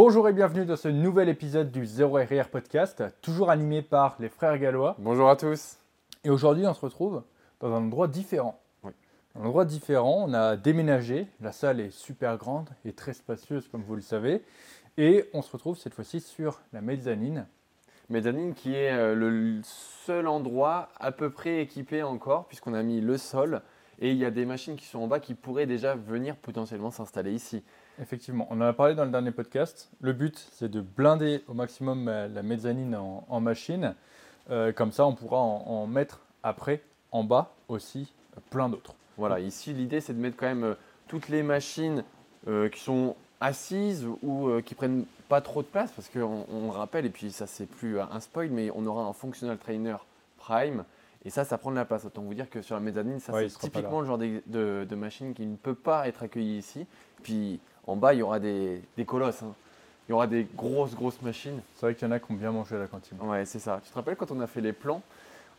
Bonjour et bienvenue dans ce nouvel épisode du Zéro RR Podcast, toujours animé par les frères gallois. Bonjour à tous. Et aujourd'hui, on se retrouve dans un endroit différent. Oui. Un endroit différent, on a déménagé, la salle est super grande et très spacieuse comme vous le savez. Et on se retrouve cette fois-ci sur la mezzanine. Mezzanine qui est euh, le seul endroit à peu près équipé encore, puisqu'on a mis le sol et il y a des machines qui sont en bas qui pourraient déjà venir potentiellement s'installer ici. Effectivement, on en a parlé dans le dernier podcast. Le but, c'est de blinder au maximum euh, la mezzanine en, en machine. Euh, comme ça, on pourra en, en mettre après, en bas aussi, plein d'autres. Voilà, ici l'idée c'est de mettre quand même euh, toutes les machines euh, qui sont assises ou euh, qui prennent pas trop de place, parce qu'on on rappelle, et puis ça c'est plus un spoil, mais on aura un functional trainer prime. Et ça, ça prend de la place. Autant vous dire que sur la mezzanine, ça Ouais, c'est typiquement le genre de, de- de machine qui ne peut pas être accueillie ici. Puis en bas, il y aura des, des colosses. hein. Il y aura des grosses, grosses machines. C'est vrai qu'il y en a qui ont bien mangé à la cantine. Ouais, c'est ça. Tu te rappelles quand on a fait les plans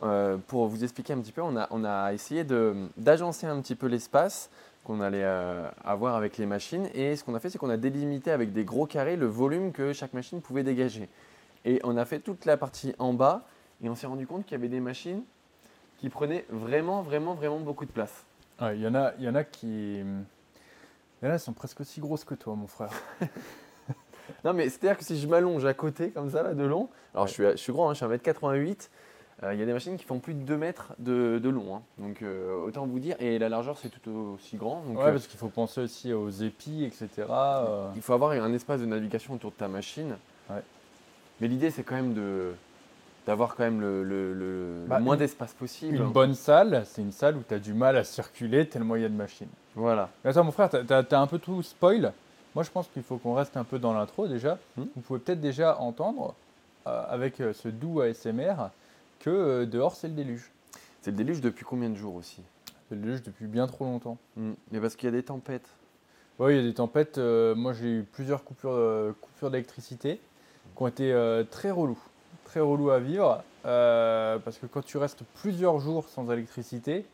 euh, Pour vous expliquer un petit peu, on a, on a essayé d'agencer un petit peu l'espace qu'on allait euh, avoir avec les machines. Et ce qu'on a fait, c'est qu'on a délimité avec des gros carrés le volume que chaque machine pouvait dégager. Et on a fait toute la partie en bas et on s'est rendu compte qu'il y avait des machines qui prenaient vraiment, vraiment, vraiment beaucoup de place. Ouais, Il y, en a- il y en a qui. En a qui sont presque aussi grosses que toi, mon frère. Non, mais c'est-à-dire que si je m'allonge à côté, comme ça, là, de long, alors je, suis, je suis grand, hein, je suis 1m88, euh, il y a des machines qui font plus de 2 mètres de, de long. hein. Donc, euh, autant vous dire, et la largeur, c'est tout aussi grand. Donc, Ouais, euh, parce qu'il faut penser aussi aux épis, etc. il faut avoir un espace de navigation autour de ta machine. Ouais. Mais l'idée, c'est quand même de d'avoir quand même le, le- le- le Bah, moins d'espace possible. Une bonne salle, c'est une salle où tu as du mal à circuler tellement il y a de machines. Voilà. Mais attends, mon frère, tu as, un peu tout spoil. Moi, je pense qu'il faut qu'on reste un peu dans l'intro déjà. Hmm. Vous pouvez peut-être déjà entendre, euh, avec euh, ce doux ASMR, que euh, dehors, c'est le déluge. C'est le déluge depuis combien de jours aussi? C'est le déluge depuis bien trop longtemps. Hmm. Mais parce qu'il y a des tempêtes. Oui, il y a des tempêtes. moi, j'ai eu plusieurs coupures, coupures d'électricité qui ont été très relous. Très relous à vivre. parce que quand tu restes plusieurs jours sans électricité,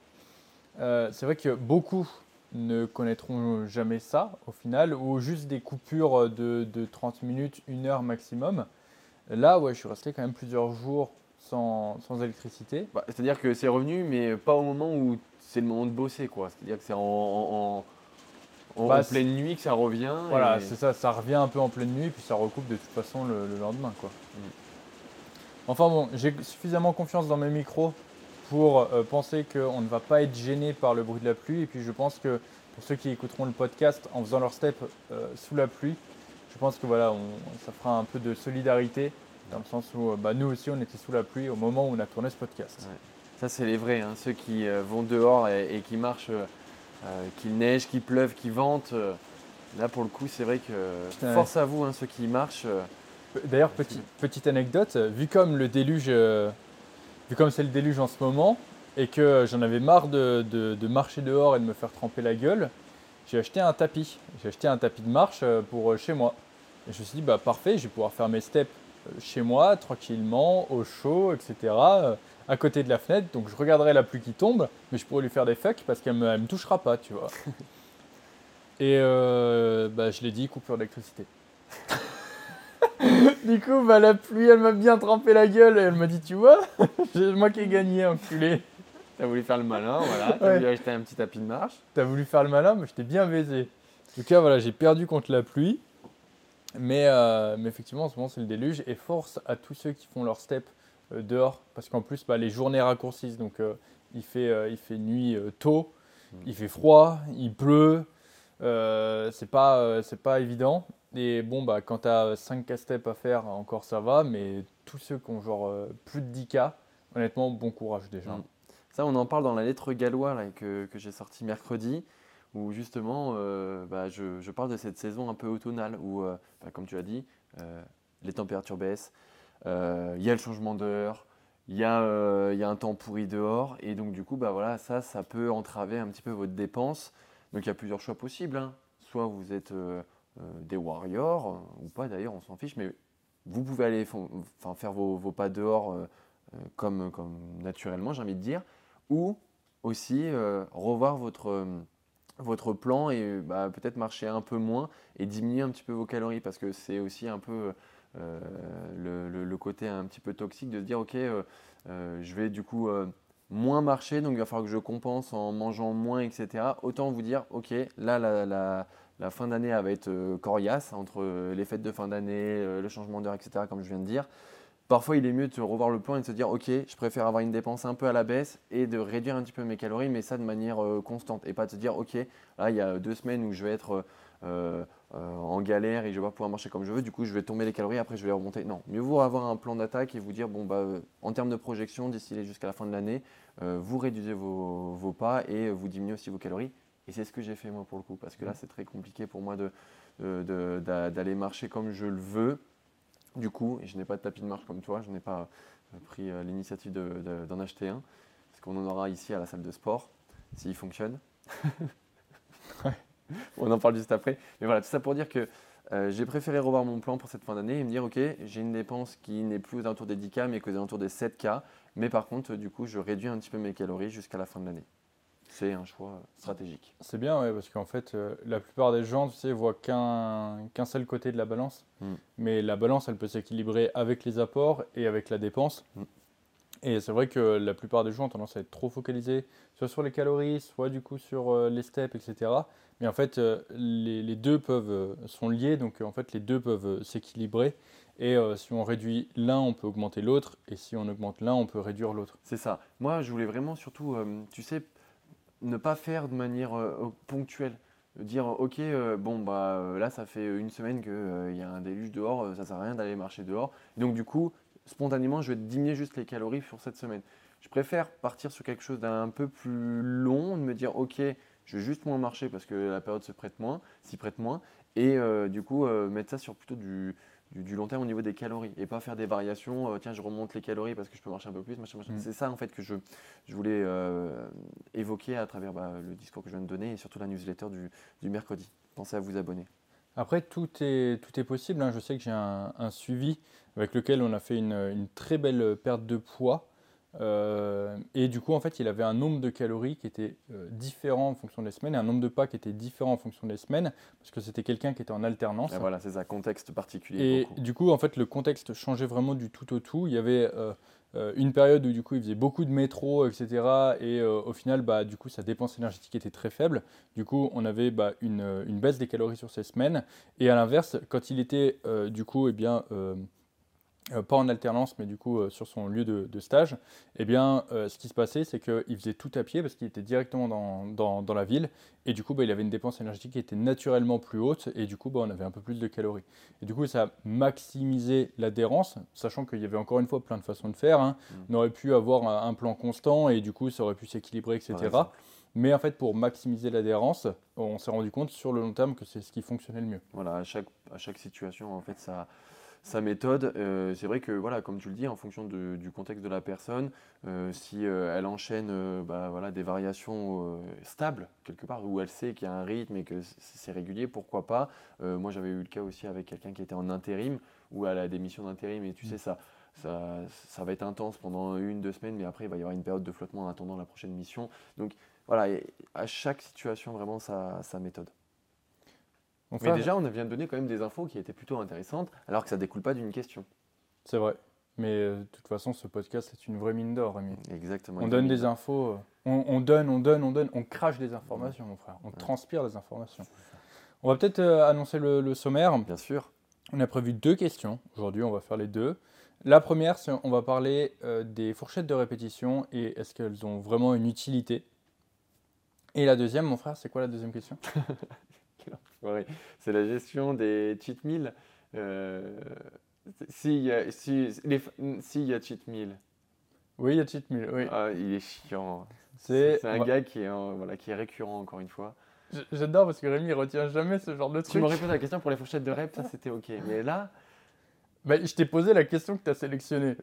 c'est vrai que beaucoup ne connaîtront jamais ça au final, ou juste des coupures de, de 30 minutes, une heure maximum. Là, ouais, je suis resté quand même plusieurs jours sans, sans électricité. Bah, C'est-à-dire que c'est revenu, mais pas au moment où c'est le moment de bosser. quoi. C'est-à-dire que c'est en, en- en- en Bah, pleine nuit que ça revient. Voilà, et- c'est ça, ça revient un peu en pleine nuit, puis ça recoupe de toute façon le, le lendemain. Quoi. Mm. Enfin bon, j'ai suffisamment confiance dans mes micros pour euh, penser qu'on ne va pas être gêné par le bruit de la pluie. Et puis je pense que pour ceux qui écouteront le podcast en faisant leur step euh, sous la pluie, je pense que voilà, on- ça fera un peu de solidarité, dans le sens où euh, bah, nous aussi on était sous la pluie au moment où on a tourné ce podcast. Ça, c'est les vrais, hein, ceux qui euh, vont dehors et, et qui marchent, euh, qu'il neige, qu'il pleuve, qu'il vente. euh, là, pour le coup, c'est vrai que force à vous, hein, ceux qui marchent. D'ailleurs, petit- petite anecdote, vu comme le déluge, vu comme c'est le déluge en ce moment, et que j'en avais marre de, de- de marcher dehors et de me faire tremper la gueule, j'ai acheté un tapis. J'ai acheté un tapis de marche euh, pour euh, chez moi. Et je me suis dit, bah parfait, je vais pouvoir faire mes steps euh, chez moi, tranquillement, au chaud, etc., à côté de la fenêtre. Donc je regarderai la pluie qui tombe, mais je pourrais lui faire des fucks parce qu'elle me, elle me touchera pas, tu vois. Et euh, bah, je l'ai dit, coupure d'électricité. Du coup, bah, la pluie, elle m'a bien trempé la gueule et elle m'a dit, tu vois, c'est moi qui ai gagné, enculé. T'as voulu faire le malin, voilà. T'as Ouais. voulu acheter un petit tapis de marche. T'as voulu faire le malin, mais je t'ai bien baisé. En tout cas, voilà, j'ai perdu contre la pluie. Mais, euh, mais effectivement, en ce moment, c'est le déluge. Et force à tous ceux qui font leur step euh, dehors. Parce qu'en plus, bah, les journées raccourcissent. Donc, euh, il, fait, il fait nuit tôt, Mm. il fait froid, il pleut. C'est pas, c'est pas évident. Et bon, bah, quand tu as 5 casse-steps à faire, encore ça va. Mais tous ceux qui ont genre euh, plus de 10 k, honnêtement, bon courage déjà. Mm. Ça, on en parle dans la lettre gallois que, que j'ai sortie mercredi, où justement, euh, bah, je, je parle de cette saison un peu automnale, où, euh, bah, comme tu as dit, les températures baissent, il y a le changement d'heure, il y, a, y a un temps pourri dehors, et donc du coup, bah, voilà, ça, ça peut entraver un petit peu votre dépense. Donc il y a plusieurs choix possibles. hein. Soit vous êtes des warriors, euh, ou pas d'ailleurs, on s'en fiche, mais vous pouvez aller faire vos, vos pas dehors euh, euh, comme, comme naturellement, j'ai envie de dire, ou aussi euh, revoir votre, euh, votre plan et bah, peut-être marcher un peu moins et diminuer un petit peu vos calories parce que c'est aussi un peu le, le, côté un petit peu toxique de se dire ok je vais du coup moins marcher donc il va falloir que je compense en mangeant moins etc. Autant vous dire ok là la, la la fin d'année va être euh, coriace entre euh, les fêtes de fin d'année, euh, le changement d'heure, etc., comme je viens de dire. Parfois, il est mieux de revoir le plan et de se dire, OK, je préfère avoir une dépense un peu à la baisse et de réduire un petit peu mes calories, mais ça de manière constante. Et pas de se dire, OK, là, il y a deux semaines où je vais être en galère et je vais pas pouvoir marcher comme je veux, du coup, je vais tomber les calories, après, je vais les remonter. Non, mieux vaut avoir un plan d'attaque et vous dire, bon, bah, en termes de projection, d'ici jusqu'à la fin de l'année, vous réduisez vos, pas et vous diminuez aussi vos calories. Et c'est ce que j'ai fait moi pour le coup, parce que là mm. c'est très compliqué pour moi d'aller marcher comme je le veux. Du coup, et je n'ai pas de tapis de marche comme toi, je n'ai pas euh, pris euh, l'initiative d'en acheter un, parce qu'on en aura ici à la salle de sport, s'il fonctionne. On en parle juste après. Mais voilà, tout ça pour dire que euh, j'ai préféré revoir mon plan pour cette fin d'année et me dire, ok, j'ai une dépense qui n'est plus aux alentours des 10K, mais aux alentours des 7K. Mais par contre, du coup, je réduis un petit peu mes calories jusqu'à la fin de l'année c'est un choix stratégique. C'est bien, ouais, parce qu'en fait, euh, la plupart des gens, tu sais, voient qu'un qu'un seul côté de la balance. Mm. Mais la balance, elle peut s'équilibrer avec les apports et avec la dépense. Mm. Et c'est vrai que la plupart des gens ont tendance à être trop focalisés soit sur les calories, soit du coup sur euh, les steps, etc. Mais en fait, euh, les, les, deux peuvent, sont liés, donc en fait, les deux peuvent s'équilibrer. Et si on réduit l'un, on peut augmenter l'autre. Et si on augmente l'un, on peut réduire l'autre. C'est ça. Moi, je voulais vraiment surtout, tu sais, ne pas faire de manière euh, ponctuelle. Dire, ok, euh, bon, bah euh, là, ça fait une semaine qu'il y a un déluge dehors, ça sert à rien d'aller marcher dehors. donc, du coup, spontanément, je vais diminuer juste les calories sur cette semaine. Je préfère partir sur quelque chose d'un peu plus long, de me dire, ok, je vais juste moins marcher parce que la période se prête moins, s'y prête moins, et du coup, mettre ça sur plutôt du, du, long terme au niveau des calories et pas faire des variations. Euh, tiens, je remonte les calories parce que je peux marcher un peu plus. Mm. C'est ça en fait que je, je voulais euh, évoquer à travers bah, le discours que je viens de donner et surtout la newsletter du, du mercredi. Pensez à vous abonner. Après, tout est, tout est possible. Hein. Je sais que j'ai un, un, suivi avec lequel on a fait une, une très belle perte de poids. Euh, et du coup, en fait, il avait un nombre de calories qui était euh, différent en fonction des semaines et un nombre de pas qui était différent en fonction des semaines, parce que c'était quelqu'un qui était en alternance. Et voilà, c'est un contexte particulier. Et du coup, en fait, le contexte changeait vraiment du tout au tout. Il y avait euh, une période où du coup, il faisait beaucoup de métro, etc. Et au final, bah, du coup, sa dépense énergétique était très faible. Du coup, on avait bah, une, une, baisse des calories sur ces semaines. Et à l'inverse, quand il était du coup, eh bien pas en alternance, mais du coup euh, sur son lieu de, stage, eh bien, euh, ce qui se passait, c'est qu'il faisait tout à pied parce qu'il était directement dans, dans, la ville, et du coup, bah, il avait une dépense énergétique qui était naturellement plus haute, et du coup, bah, on avait un peu plus de calories. Et du coup, ça a maximisé l'adhérence, sachant qu'il y avait encore une fois plein de façons de faire. Hein. Mm. On aurait pu avoir un, plan constant, et du coup, ça aurait pu s'équilibrer, etc. Mais en fait, pour maximiser l'adhérence, on s'est rendu compte sur le long terme que c'est ce qui fonctionnait le mieux. Voilà, à chaque, à chaque situation, en fait, ça sa méthode. Euh, c'est vrai que, voilà, comme tu le dis, en fonction du contexte de la personne, euh, si euh, elle enchaîne bah, voilà, des variations stables, quelque part, où elle sait qu'il y a un rythme et que c'est régulier, pourquoi pas Moi, j'avais eu le cas aussi avec quelqu'un qui était en intérim, ou à la démission d'intérim, et tu sais, ça, ça, ça, va être intense pendant une, deux semaines, mais après, il va y avoir une période de flottement en attendant la prochaine mission. Donc, voilà, à chaque situation, vraiment, sa, sa méthode. Mais déjà, on vient de donner quand même des infos qui étaient plutôt intéressantes, alors que ça ne découle pas d'une question. C'est vrai. Mais euh, de toute façon, ce podcast, c'est une vraie mine d'or, Rémi. Exactement. On donne des infos, euh, on, donne, on donne, on donne, on crache des informations, mon frère. On transpire des informations. On va peut-être euh, annoncer le, sommaire. Bien sûr. On a prévu deux questions. Aujourd'hui, on va faire les deux. La première, c'est on va parler des fourchettes de répétition et est-ce qu'elles ont vraiment une utilité? Et la deuxième, mon frère, c'est quoi la deuxième question? c'est la gestion des cheat meals. Euh, S'il y, a, si, y a cheat meal. Oui, il y a cheat meal. Oui. Ah, il est chiant. C'est un gars qui est, voilà, qui est récurrent, encore une fois. J'adore parce que Rémi, il retient jamais ce genre de truc. Tu m'aurais posé la question pour les fourchettes de rep, ça c'était ok. Mais là. Bah, je t'ai posé la question que tu as sélectionnée.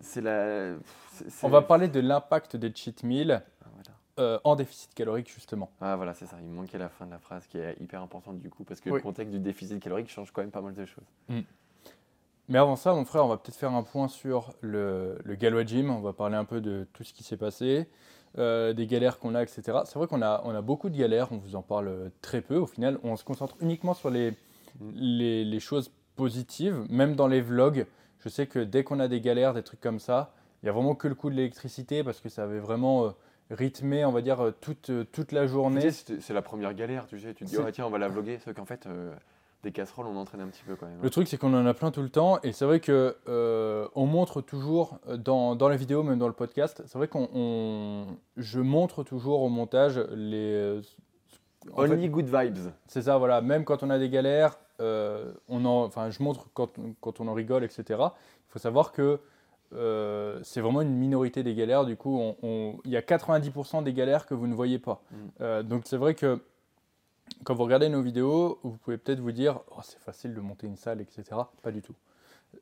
C'est la. On va parler de l'impact des cheat meals euh, en déficit calorique justement. Ah voilà, c'est ça. Il me manquait la fin de la phrase qui est hyper importante du coup, parce que le contexte du déficit calorique change quand même pas mal de choses. Mm. Mais avant ça, mon frère, on va peut-être faire un point sur le, le Galois Gym. On va parler un peu de tout ce qui s'est passé. euh, des galères qu'on a, etc. C'est vrai qu'on a, on a beaucoup de galères, on vous en parle très peu. Au final, on se concentre uniquement sur les, les, les choses positives, même dans les vlogs. Je sais que dès qu'on a des galères, des trucs comme ça, il n'y a vraiment que le coup de l'électricité parce que ça avait vraiment rythmé, on va dire, toute, toute la journée. C'est la première galère, tu sais. Tu te dis, oh, tiens, on va la vlogger. Sauf qu'en fait, des casseroles, on entraîne un petit peu quand même. Le truc, c'est qu'on en a plein tout le temps. Et c'est vrai que euh, on montre toujours, euh, dans, dans, la vidéo, même dans le podcast, c'est vrai qu'on je montre toujours au montage les. Euh, Only good vibes. C'est ça, voilà. Même quand on a des galères, on en, enfin, je montre quand, quand, on en rigole, etc. Il faut savoir que c'est vraiment une minorité des galères. Du coup, il y a 90% des galères que vous ne voyez pas. Mm. donc c'est vrai que quand vous regardez nos vidéos, vous pouvez peut-être vous dire oh, c'est facile de monter une salle, etc. Pas du tout.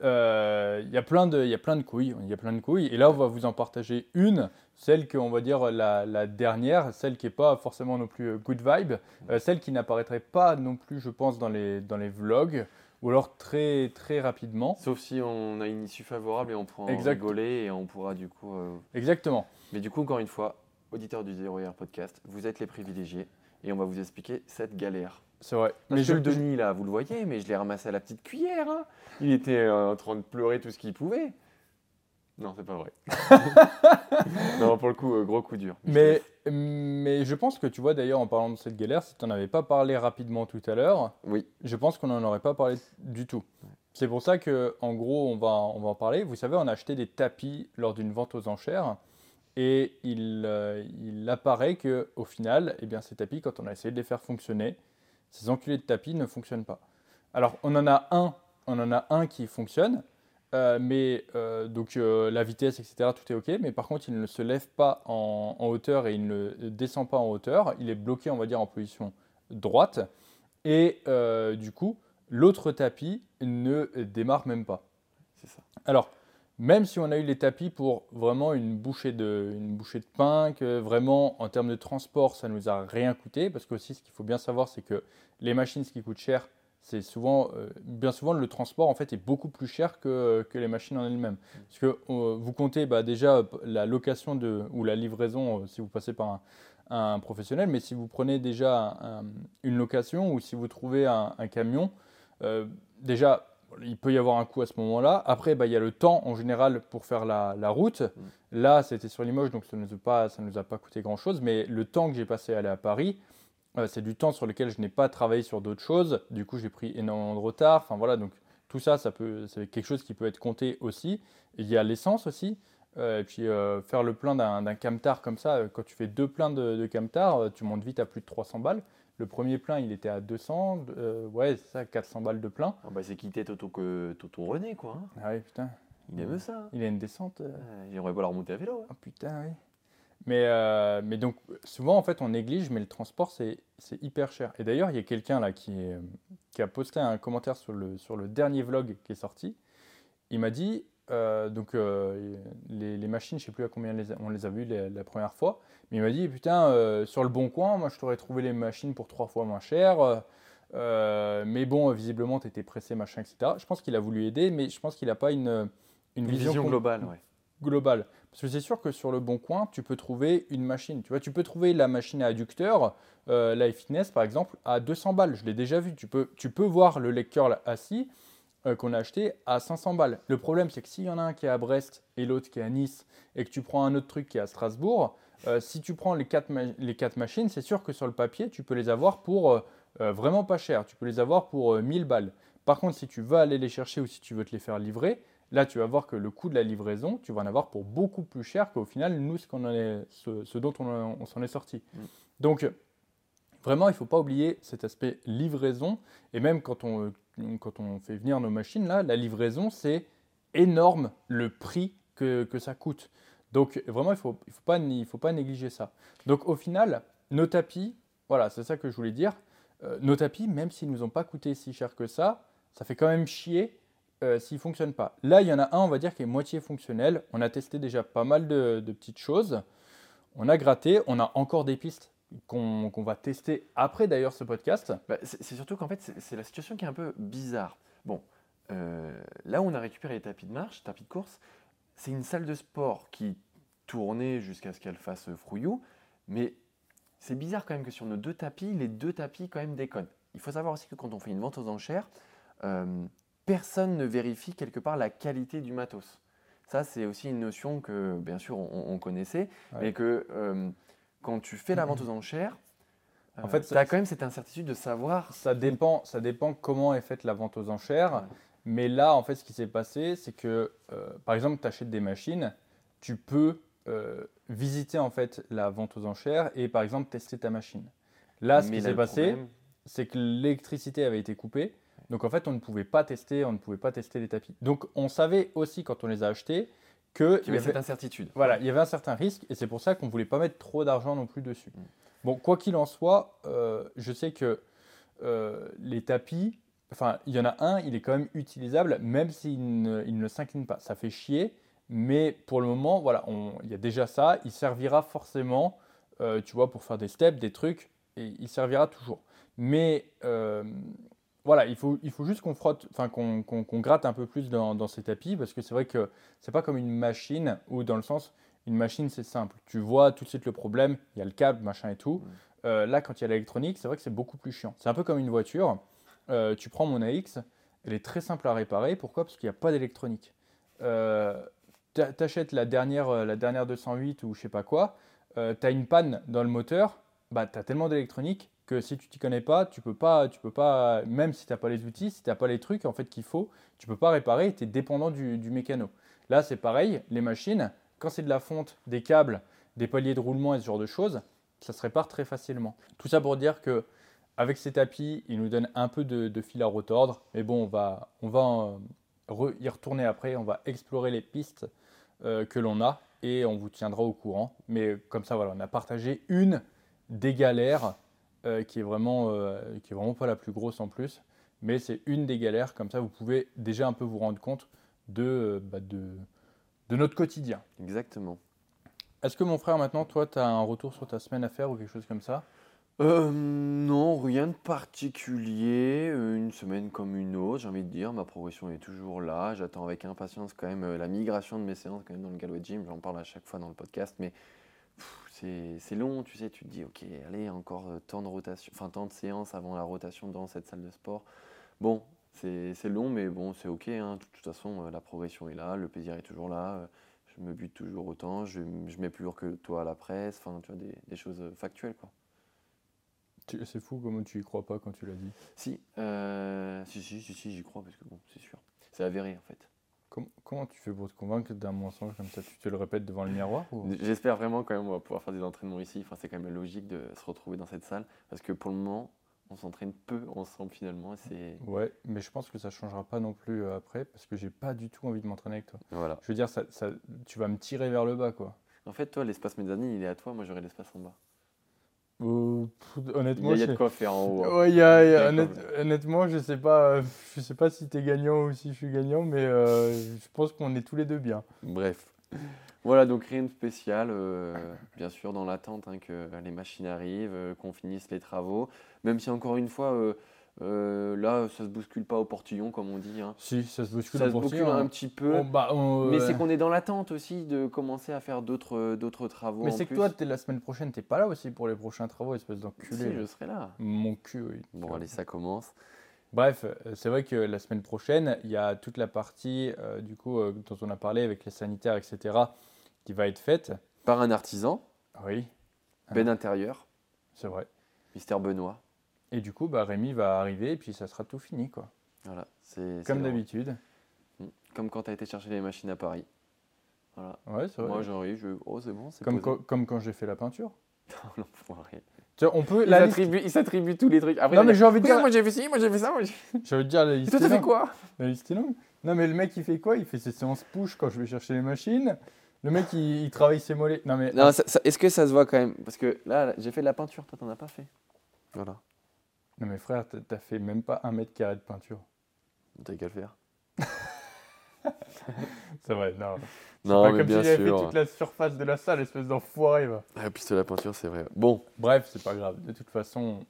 Euh, il y, a plein de, y a plein de couilles, il y a plein de couilles. Et là, on va vous en partager une, celle qu'on va dire la, dernière, celle qui n'est pas forcément non plus euh, good vibe, euh, celle qui n'apparaîtrait pas non plus, je pense, dans les, dans les vlogs, ou alors très, très rapidement. Sauf si on a une issue favorable et on pourra en rigoler et on pourra du coup. Exactement. Mais du coup, encore une fois, auditeur du Zero Year Podcast, vous êtes les privilégiés et on va vous expliquer cette galère. C'est vrai. mais je, le Denis, là, vous le voyez, mais je l'ai ramassé à la petite cuillère. Hein. Il était euh, en train de pleurer tout ce qu'il pouvait. Non, c'est pas vrai. non, pour le coup, euh, gros coup dur. Mais, mais je pense que tu vois, d'ailleurs, en parlant de cette galère, si tu n'en avais pas parlé rapidement tout à l'heure, oui. je pense qu'on n'en aurait pas parlé du tout. C'est pour ça que, en gros, on va, on va en parler. Vous savez, on a acheté des tapis lors d'une vente aux enchères. Et il, euh, il apparaît qu'au final, eh bien, ces tapis, quand on a essayé de les faire fonctionner, ces enculés de tapis ne fonctionnent pas. Alors, on en a un, on en a un qui fonctionne, euh, mais euh, donc la vitesse, etc., tout est OK, mais par contre, il ne se lève pas en, en, hauteur et il ne descend pas en hauteur. Il est bloqué, on va dire, en position droite. Et du coup, l'autre tapis ne démarre même pas. C'est ça. Alors, même si on a eu les tapis pour vraiment une bouchée de, une bouchée de pain, que vraiment en termes de transport, ça nous a rien coûté, parce que aussi ce qu'il faut bien savoir, c'est que les machines, ce qui coûte cher, c'est souvent, euh, bien souvent le transport en fait est beaucoup plus cher que, que les machines en elles-mêmes. Parce que euh, vous comptez bah, déjà la location de, ou la livraison euh, si vous passez par un, professionnel, mais si vous prenez déjà une location ou si vous trouvez un, un camion, déjà il peut y avoir un coût à ce moment-là. Après, bah, il y a le temps en général pour faire la, route. Mm. Là, c'était sur Limoges, donc ça ne nous, a pas, nous a pas coûté grand-chose. Mais le temps que j'ai passé à aller à Paris, c'est du temps sur lequel je n'ai pas travaillé sur d'autres choses. Du coup, j'ai pris énormément de retard. Enfin voilà, donc tout ça, ça peut, c'est quelque chose qui peut être compté aussi. il y a l'essence aussi. Euh, et puis euh, faire le plein d'un camtar comme ça, quand tu fais deux pleins de, de camtar, tu montes vite à plus de 300 balles. Le premier plein, il était à 200, euh, ouais, c'est ça, 400 balles de plein. Ah bah c'est quitté Toto, que, Toto René, quoi. Hein. Ah oui, putain. Il aime ça. Il a une descente. Euh... J'aimerais pas la remonter à vélo. Ah putain, oui. Mais, euh, mais donc, souvent, en fait, on néglige, mais le transport, c'est hyper cher. Et d'ailleurs, il y a quelqu'un là qui, qui a posté un commentaire sur le, sur le dernier vlog qui est sorti. Il m'a dit euh, donc euh, les, machines, je sais plus à combien on les a vues la, première fois, mais il m'a dit putain sur le bon coin, moi je t'aurais trouvé les machines pour trois fois moins cher, mais bon visiblement tu étais pressé machin etc. Je pense qu'il a voulu aider, mais je pense qu'il n'a pas une, une, vision, globale. Parce que c'est sûr que sur le bon coin tu peux trouver une machine, tu vois, tu peux trouver la machine à adducteur, la Fitness par exemple à 200 balles, je l'ai déjà vu, tu peux, tu peux voir le lecteur assis euh, qu'on a acheté à 500 balles. Le problème, c'est que s'il y en a un qui est à Brest et l'autre qui est à Nice, et que tu prends un autre truc qui est à Strasbourg, euh, si tu prends les quatre, les quatre machines, c'est sûr que sur le papier, tu peux les avoir pour euh, vraiment pas cher. Tu peux les avoir pour 1000 balles. Par contre, si tu vas aller les chercher ou si tu veux te les faire livrer, là, tu vas voir que le coût de la livraison, tu vas en avoir pour beaucoup plus cher qu'au final, nous, ce, qu'on est, ce, dont on, s'en est sorti. Mm. Donc, vraiment, il ne faut pas oublier cet aspect livraison. Et même quand on, quand on fait venir nos machines, là, la livraison, c'est énorme le prix que, que, ça coûte. Donc vraiment, il ne faut, il faut, pas, il faut pas négliger ça. Donc au final, nos tapis, voilà, c'est ça que je voulais dire. Euh, nos tapis, même s'ils ne nous ont pas coûté si cher que ça, ça fait quand même chier euh, s'ils ne fonctionnent pas. Là, il y en a un, on va dire, qui est moitié fonctionnel. On a testé déjà pas mal de, petites choses. On a gratté, on a encore des pistes qu'on va tester après d'ailleurs ce podcast. Bah, c'est surtout qu'en fait, c'est la situation qui est un peu bizarre. Bon, euh, là où on a récupéré les tapis de marche, tapis de course, c'est une salle de sport qui tourner jusqu'à ce qu'elle fasse frouillou. Mais c'est bizarre quand même que sur nos deux tapis, les deux tapis quand même déconnent. Il faut savoir aussi que quand on fait une vente aux enchères, euh, personne ne vérifie quelque part la qualité du matos. Ça, c'est aussi une notion que, bien sûr, on, connaissait, mais que euh, quand tu fais la vente aux enchères, en fait, tu as quand même cette incertitude de savoir. Ça dépend, ça dépend comment est faite la vente aux enchères. Mais là, en fait, ce qui s'est passé, c'est que, par exemple, tu achètes des machines, tu peux euh, visiter en fait la vente aux enchères et par exemple tester ta machine. Là, ce qui s'est passé, c'est que l'électricité avait été coupée. Donc en fait, on ne pouvait pas tester, on ne pouvait pas tester les tapis. Donc on savait aussi quand on les a achetés que il y avait cette incertitude. Voilà, il y avait un certain risque et c'est pour ça qu'on ne voulait pas mettre trop d'argent non plus dessus. Mm. Bon, quoi qu'il en soit, euh, je sais que euh, les tapis, enfin, il y en a un, il est quand même utilisable, même s'il ne, il ne s'incline pas. Ça fait chier, mais pour le moment, voilà, il y a déjà ça. Il servira forcément, euh, tu vois, pour faire des steps, des trucs, et il servira toujours. Mais voilà, il faut, il faut juste qu'on frotte, enfin qu'on gratte un peu plus dans, ces tapis, parce que c'est vrai que c'est pas comme une machine, ou dans le sens, une machine c'est simple. Tu vois tout de suite le problème, il y a le câble, machin et tout. Euh, là, quand il y a l'électronique, c'est vrai que c'est beaucoup plus chiant. C'est un peu comme une voiture. tu prends mon AX, elle est très simple à réparer. Pourquoi? Parce qu'il n'y a pas d'électronique t'achètes la dernière, euh, la dernière 208 ou je sais pas quoi, euh, tu as une panne dans le moteur, bah, as tellement d'électronique que si tu t'y connais pas, tu peux pas, tu peux pas, même si tu n'as pas les outils, si tu n'as pas les trucs en fait qu'il faut, tu peux pas réparer, tu es dépendant du, mécano. Là, c'est pareil, les machines, quand c'est de la fonte, des câbles, des paliers de roulement et ce genre de choses, ça se répare très facilement. Tout ça pour dire que avec ces tapis, ils nous donnent un peu de, fil à retordre, mais bon, on va, on va euh, y retourner après, on va explorer les pistes euh, que l'on a et on vous tiendra au courant. Mais comme ça, voilà, on a partagé une des galères euh, qui, est vraiment, euh, qui est vraiment pas la plus grosse en plus. Mais c'est une des galères, comme ça vous pouvez déjà un peu vous rendre compte de, bah, de, de notre quotidien. Exactement. Est-ce que mon frère, maintenant, toi, tu as un retour sur ta semaine à faire ou quelque chose comme ça? Euh, non, rien de particulier. Euh, une semaine comme une autre, j'ai envie de dire. Ma progression est toujours là. J'attends avec impatience quand même euh, la migration de mes séances quand même dans le Galway Gym. J'en parle à chaque fois dans le podcast, mais c'est long, tu sais. Tu te dis, ok, allez, encore tant de rotation, enfin tant de séances avant la rotation dans cette salle de sport. Bon, c'est long, mais bon, c'est ok. Hein. De toute façon, la progression est là, le plaisir est toujours là. Je me bute toujours autant. Je, mets plus lourd que toi à la presse. Enfin, tu vois, des, des choses factuelles, quoi. C'est fou comment tu y crois pas quand tu l'as dit. Si, euh, si, si, si, j'y crois parce que bon, c'est sûr. C'est avéré en fait. Comment tu fais pour te convaincre d'un mensonge comme ça? Tu te le répètes devant le miroir J'espère vraiment quand même on va pouvoir faire des entraînements ici. Enfin, c'est quand même logique de se retrouver dans cette salle parce que pour le moment, on s'entraîne peu ensemble finalement. C'est... Ouais, mais je pense que ça changera pas non plus euh, après parce que j'ai pas du tout envie de m'entraîner avec toi. Voilà. Je veux dire, ça, ça, tu vas me tirer vers le bas quoi. En fait, toi, l'espace mezzanine, il est à toi, moi j'aurai l'espace en bas. Euh, honnêtement, il y a, de quoi faire en haut. Hein. y a, honnêtement, je sais pas, je sais pas si tu es gagnant ou si je suis gagnant, mais euh, je pense qu'on est tous les deux bien. Bref. Voilà, donc rien de spécial, euh, bien sûr, dans l'attente hein, que les machines arrivent, qu'on finisse les travaux. Même si, encore une fois, euh, là, ça se bouscule pas au portillon, comme on dit. Hein. Si, ça se bouscule ça se bouscule un hein. petit peu. Bah, mais c'est qu'on est dans l'attente aussi de commencer à faire d'autres, d'autres travaux. Mais c'est que toi, es, la semaine prochaine, t'es pas là aussi pour les prochains travaux, espèce d'enculé. Si, je serai là. Mon cul, oui. Bon, allez, ça commence. Bref, euh, c'est vrai que la semaine prochaine, il y a toute la partie euh, du coup dont on a parlé avec les sanitaires, etc., qui va être faite. Par un artisan. Oui. Ben intérieur. C'est vrai. Mister Benoît. Et du coup, bah, Rémi va arriver et puis ça sera tout fini. Quoi. Voilà, c'est Comme d'habitude. Mm. Comme quand tu as été chercher les machines à Paris. Voilà. Ouais, c'est vrai. Moi, j'arrive, je. Oh, c'est bon. Comme, comme quand j'ai fait la peinture. non, L'enfoiré. On peut, il s'attribue tous les trucs. Après, non, mais j'ai envie de dire. Moi, j'ai fait ci, moi, j'ai fait ça. Moi, j'ai envie de dire la liste. Toi, t'as fait quoi La liste est longue. Non, mais le mec, il fait quoi? Il fait ses séances push quand je vais chercher les machines. Le mec, il, travaille ses mollets. Non, mais. Non, est-ce que ça se voit quand même? Parce que là, j'ai fait de la peinture. Toi, t'en as pas fait. Voilà. Non mais frère, t'as fait même pas un mètre carré de peinture. T'as qu'à le faire. c'est vrai, non. Non, pas mais comme bien si avait fait toute la surface de la salle, espèce d'enfoiré. Va. Ah, puis c'est la peinture, c'est vrai. Bon. Bref, c'est pas grave. De toute façon,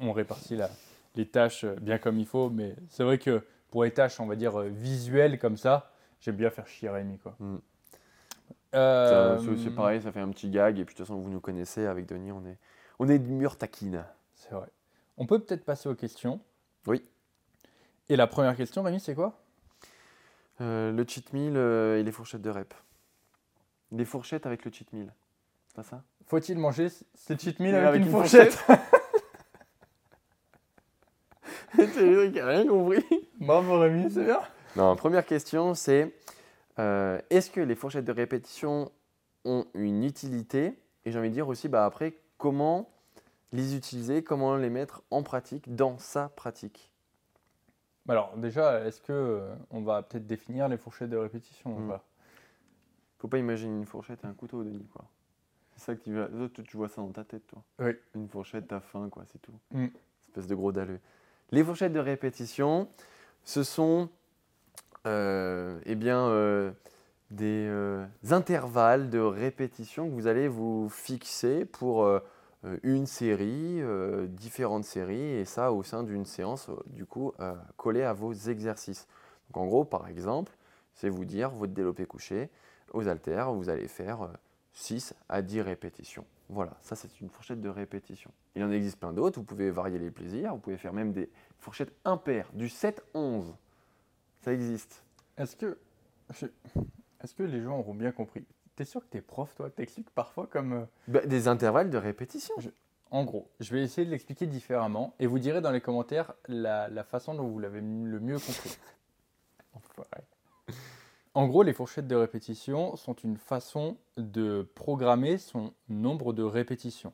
on, répartit la, les tâches bien comme il faut. Mais c'est vrai que pour les tâches, on va dire, euh, visuelles comme ça, j'aime bien faire chier Rémi. Quoi. Mm. Euh, c'est pareil, ça fait un petit gag. Et puis de toute façon, vous nous connaissez, avec Denis, on est, on est de mur taquine. C'est vrai. On peut peut-être passer aux questions. Oui. Et la première question, Rémi, c'est quoi? Euh, le cheat meal euh, et les fourchettes de rep. Les fourchettes avec le cheat meal. C'est pas ça? Faut-il manger ce cheat meal avec, avec une, une fourchette, Cédric a rien compris. Bravo Rémi, c'est bien. Non, première question, c'est euh, est-ce que les fourchettes de répétition ont une utilité? Et j'ai envie de dire aussi, bah, après, comment les utiliser, comment les mettre en pratique dans sa pratique Alors déjà, est-ce que euh, on va peut-être définir les fourchettes de répétition ou Mm. pas? Faut pas imaginer une fourchette et un couteau, Denis, quoi. C'est ça que tu, vas- toi, tu vois ça dans ta tête, toi. Oui. Une fourchette, t'as faim, quoi, c'est tout. Mm. Espèce de gros dalleux. Les fourchettes de répétition, ce sont euh, eh bien, euh, des euh, intervalles de répétition que vous allez vous fixer pour une série, euh, différentes séries, et ça au sein d'une séance, euh, du coup, euh, collée à vos exercices. Donc en gros, par exemple, c'est vous dire votre développé couché aux haltères, vous allez faire euh, 6 à 10 répétitions. Voilà, ça c'est une fourchette de répétition. Il en existe plein d'autres, vous pouvez varier les plaisirs, vous pouvez faire même des fourchettes impaires, du 7-11. Ça existe. Est-ce que, est-ce que les gens auront bien compris T'es sûr que t'es prof, toi? T'expliques parfois comme... euh, Bah, des intervalles de répétition. En gros, je vais essayer de l'expliquer différemment et vous direz dans les commentaires la, la façon dont vous l'avez m- le mieux compris. Enfoiré. En gros, les fourchettes de répétition sont une façon de programmer son nombre de répétitions.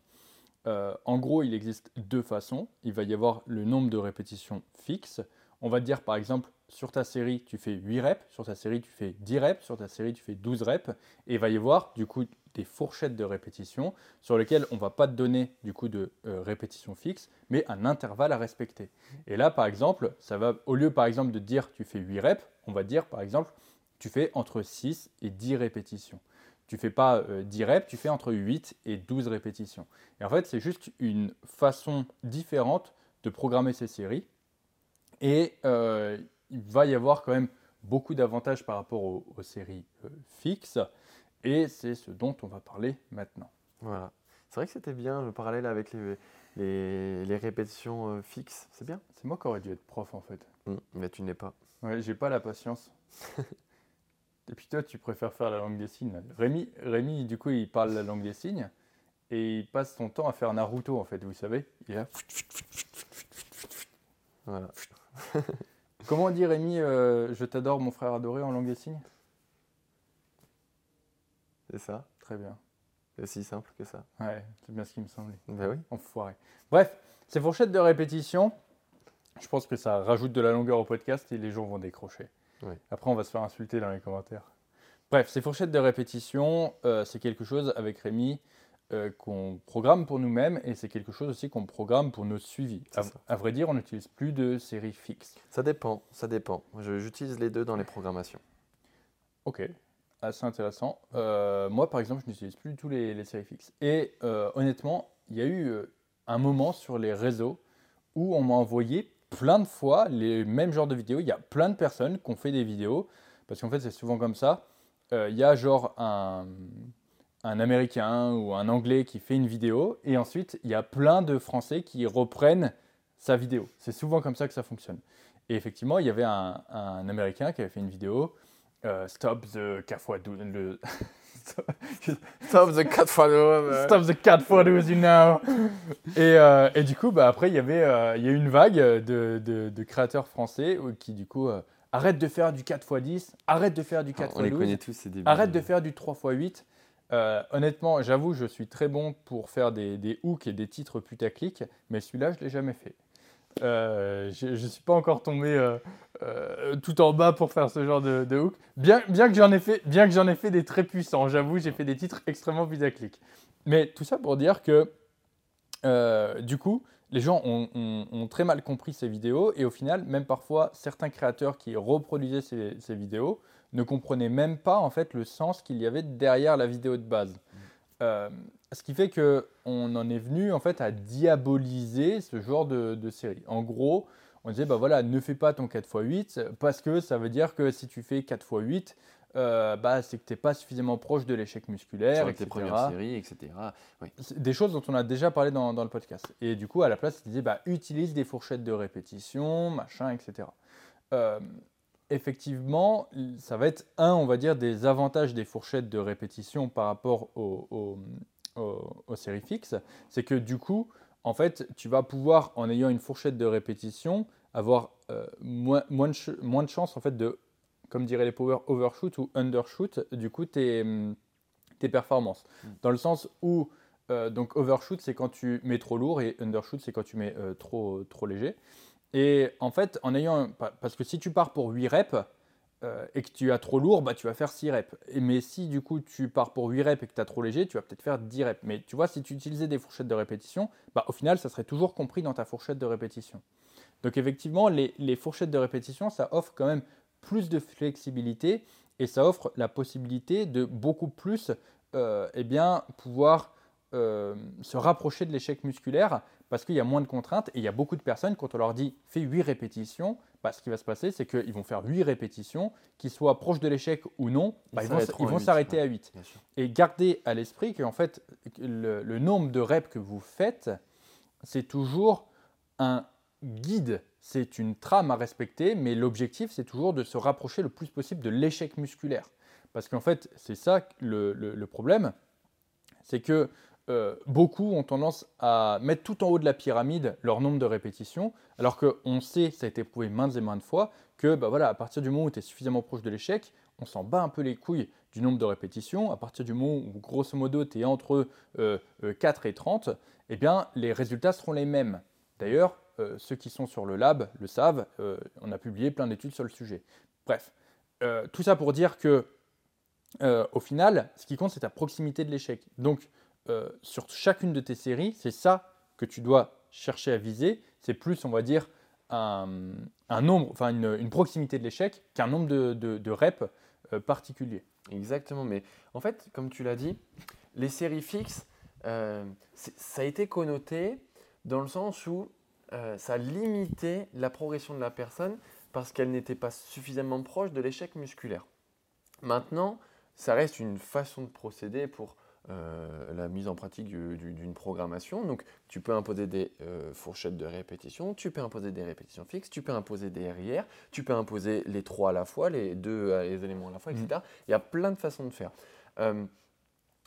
Euh, en gros, il existe deux façons. Il va y avoir le nombre de répétitions fixe. On va dire par exemple, sur ta série, tu fais 8 reps, sur ta série, tu fais 10 reps, sur ta série, tu fais 12 reps. Et il va y avoir du coup des fourchettes de répétitions sur lesquelles on ne va pas te donner du coup de euh, répétition fixe, mais un intervalle à respecter. Et là, par exemple, ça va, au lieu par exemple de dire tu fais 8 reps, on va dire par exemple tu fais entre 6 et 10 répétitions. Tu fais pas euh, 10 reps, tu fais entre 8 et 12 répétitions. Et en fait, c'est juste une façon différente de programmer ces séries. Et euh, il va y avoir quand même beaucoup d'avantages par rapport aux, aux séries euh, fixes. Et c'est ce dont on va parler maintenant. Voilà. C'est vrai que c'était bien le parallèle avec les, les, les répétitions euh, fixes. C'est bien? C'est moi qui aurais dû être prof en fait. Mais tu n'es pas. Ouais, j'ai pas la patience. et puis toi, tu préfères faire la langue des signes. Rémi, Rémi, du coup, il parle la langue des signes et il passe son temps à faire Naruto en fait, vous savez. Il là. Voilà. Comment on dit Rémi, euh, je t'adore mon frère adoré en langue des signes? C'est ça. Très bien. C'est aussi simple que ça. Ouais, c'est bien ce qui me semblait. Ben oui. Enfoiré. Bref, ces fourchettes de répétition, je pense que ça rajoute de la longueur au podcast et les gens vont décrocher. Oui. Après, on va se faire insulter dans les commentaires. Bref, ces fourchettes de répétition, euh, c'est quelque chose avec Rémi euh, qu'on programme pour nous-mêmes et c'est quelque chose aussi qu'on programme pour nos suivis. À, vrai dire, on n'utilise plus de séries fixes. Ça dépend. Ça dépend. J'utilise les deux dans les programmations. Ok, assez intéressant. Euh, moi, par exemple, je n'utilise plus du tout les, les séries fixes. Et euh, honnêtement, il y a eu un moment sur les réseaux où on m'a envoyé plein de fois les mêmes genres de vidéos. Il y a plein de personnes qui ont fait des vidéos, parce qu'en fait, c'est souvent comme ça. Il y a genre un, un Américain ou un Anglais qui fait une vidéo, et ensuite, il y a plein de Français qui reprennent sa vidéo. C'est souvent comme ça que ça fonctionne. Et effectivement, il y avait un, un Américain qui avait fait une vidéo euh, Stop the 4x12. Le... Stop the cat follow. Stop the 4x12, you know. et, euh, et du coup, bah, après, il y avait euh, il y a eu une vague de, de- de créateurs français qui, du coup, euh, arrête de faire du 4x10, arrête de faire du 4x12. On les connaît tous, débiles. Arrête de faire du 3x8. Euh, honnêtement, j'avoue, je suis très bon pour faire des, hooks et des titres putaclic, mais celui-là, je ne l'ai jamais fait. Euh, je ne suis pas encore tombé euh, tout en bas pour faire ce genre de, de hook. Bien, bien que j'en ai, fait- bien que j'en ai fait des très puissants, j'avoue, j'ai fait des titres extrêmement putaclic. Mais tout ça pour dire que, du coup, les gens ont, très mal compris ces vidéos et au final, même parfois, certains créateurs qui reproduisaient ces vidéos ne comprenaient même pas en fait le sens qu'il y avait derrière la vidéo de base. Euh, ce qui fait que on en est venu en fait à diaboliser ce genre de, de série. En gros, on disait bah voilà, ne fais pas ton 4x8 parce que ça veut dire que si tu fais 4x8, euh, bah, c'est que tu n'es pas suffisamment proche de l'échec musculaire, Sur tes premières séries, etc. Oui. Des choses dont on a déjà parlé dans, dans le podcast. Et du coup, à la place, il disait bah, utilise des fourchettes de répétition, machin, etc. Euh, effectivement, ça va être un, on va dire, des avantages des fourchettes de répétition par rapport aux, séries fixes. C'est que du coup, en fait, tu vas pouvoir, en ayant une fourchette de répétition, avoir euh, moins, moins, de moins, de chance en fait de, comme diraient les power overshoot ou undershoot, du coup tes, tes performances. Mm. Dans le sens où euh, donc overshoot c'est quand tu mets trop lourd et undershoot c'est quand tu mets euh, trop, trop léger. Et en fait, en ayant. Parce que si tu pars pour 8 reps euh, et que tu as trop lourd, bah, tu vas faire 6 reps. Et, mais si du coup tu pars pour 8 reps et que tu as trop léger, tu vas peut-être faire 10 reps. Mais tu vois, si tu utilisais des fourchettes de répétition, bah, au final, ça serait toujours compris dans ta fourchette de répétition. Donc effectivement, les, les fourchettes de répétition, ça offre quand même plus de flexibilité et ça offre la possibilité de beaucoup plus euh, eh bien, pouvoir euh, se rapprocher de l'échec musculaire parce qu'il y a moins de contraintes et il y a beaucoup de personnes, quand on leur dit fais 8 répétitions, bah, ce qui va se passer, c'est qu'ils vont faire 8 répétitions, qu'ils soient proches de l'échec ou non, bah, ils, vont, s'arrêter à 8. Et gardez à l'esprit que en fait, le, le, nombre de reps que vous faites, c'est toujours un guide, c'est une trame à respecter, mais l'objectif, c'est toujours de se rapprocher le plus possible de l'échec musculaire. Parce qu'en fait, c'est ça le, le problème, c'est que euh, beaucoup ont tendance à mettre tout en haut de la pyramide leur nombre de répétitions, alors qu'on sait, ça a été prouvé maintes et maintes fois, que bah voilà, à partir du moment où tu es suffisamment proche de l'échec, on s'en bat un peu les couilles du nombre de répétitions. À partir du moment où, grosso modo, tu es entre 4 euh, euh, et 30, eh bien, les résultats seront les mêmes. D'ailleurs, ceux qui sont sur le lab le savent, on a publié plein d'études sur le sujet. Bref, tout ça pour dire que, au final, ce qui compte, c'est ta proximité de l'échec. Donc, euh, sur chacune de tes séries, c'est ça que tu dois chercher à viser. C'est plus, on va dire, un, nombre, enfin une, proximité de l'échec qu'un nombre de, reps euh, particulier. Exactement, mais en fait, comme tu l'as dit, les séries fixes, euh, ça a été connoté dans le sens où ça limitait la progression de la personne parce qu'elle n'était pas suffisamment proche de l'échec musculaire. Maintenant, ça reste une façon de procéder pour euh, la mise en pratique d'une programmation. Donc, tu peux imposer des euh, fourchettes de répétition, tu peux imposer des répétitions fixes, tu peux imposer des RIR, tu peux imposer les trois à la fois, les deux euh, les éléments à la fois, etc. Mm. Il y a plein de façons de faire.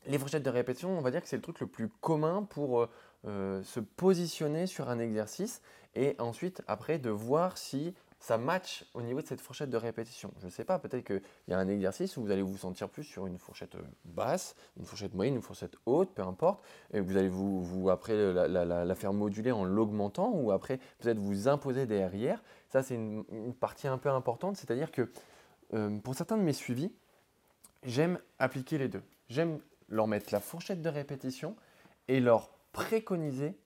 les fourchettes de répétition, on va dire que c'est le truc le plus commun pour se positionner sur un exercice et ensuite, après, de voir si ça match au niveau de cette fourchette de répétition. Je ne sais pas, peut-être qu'il y a un exercice où vous allez vous sentir plus sur une fourchette basse, une fourchette moyenne, une fourchette haute, peu importe, et vous allez vous, après la, faire moduler en l'augmentant ou après peut-être vous imposer des RIR. Ça, c'est une, partie un peu importante, c'est-à-dire que euh, pour certains de mes suivis, j'aime appliquer les deux. J'aime leur mettre la fourchette de répétition et leur préconiser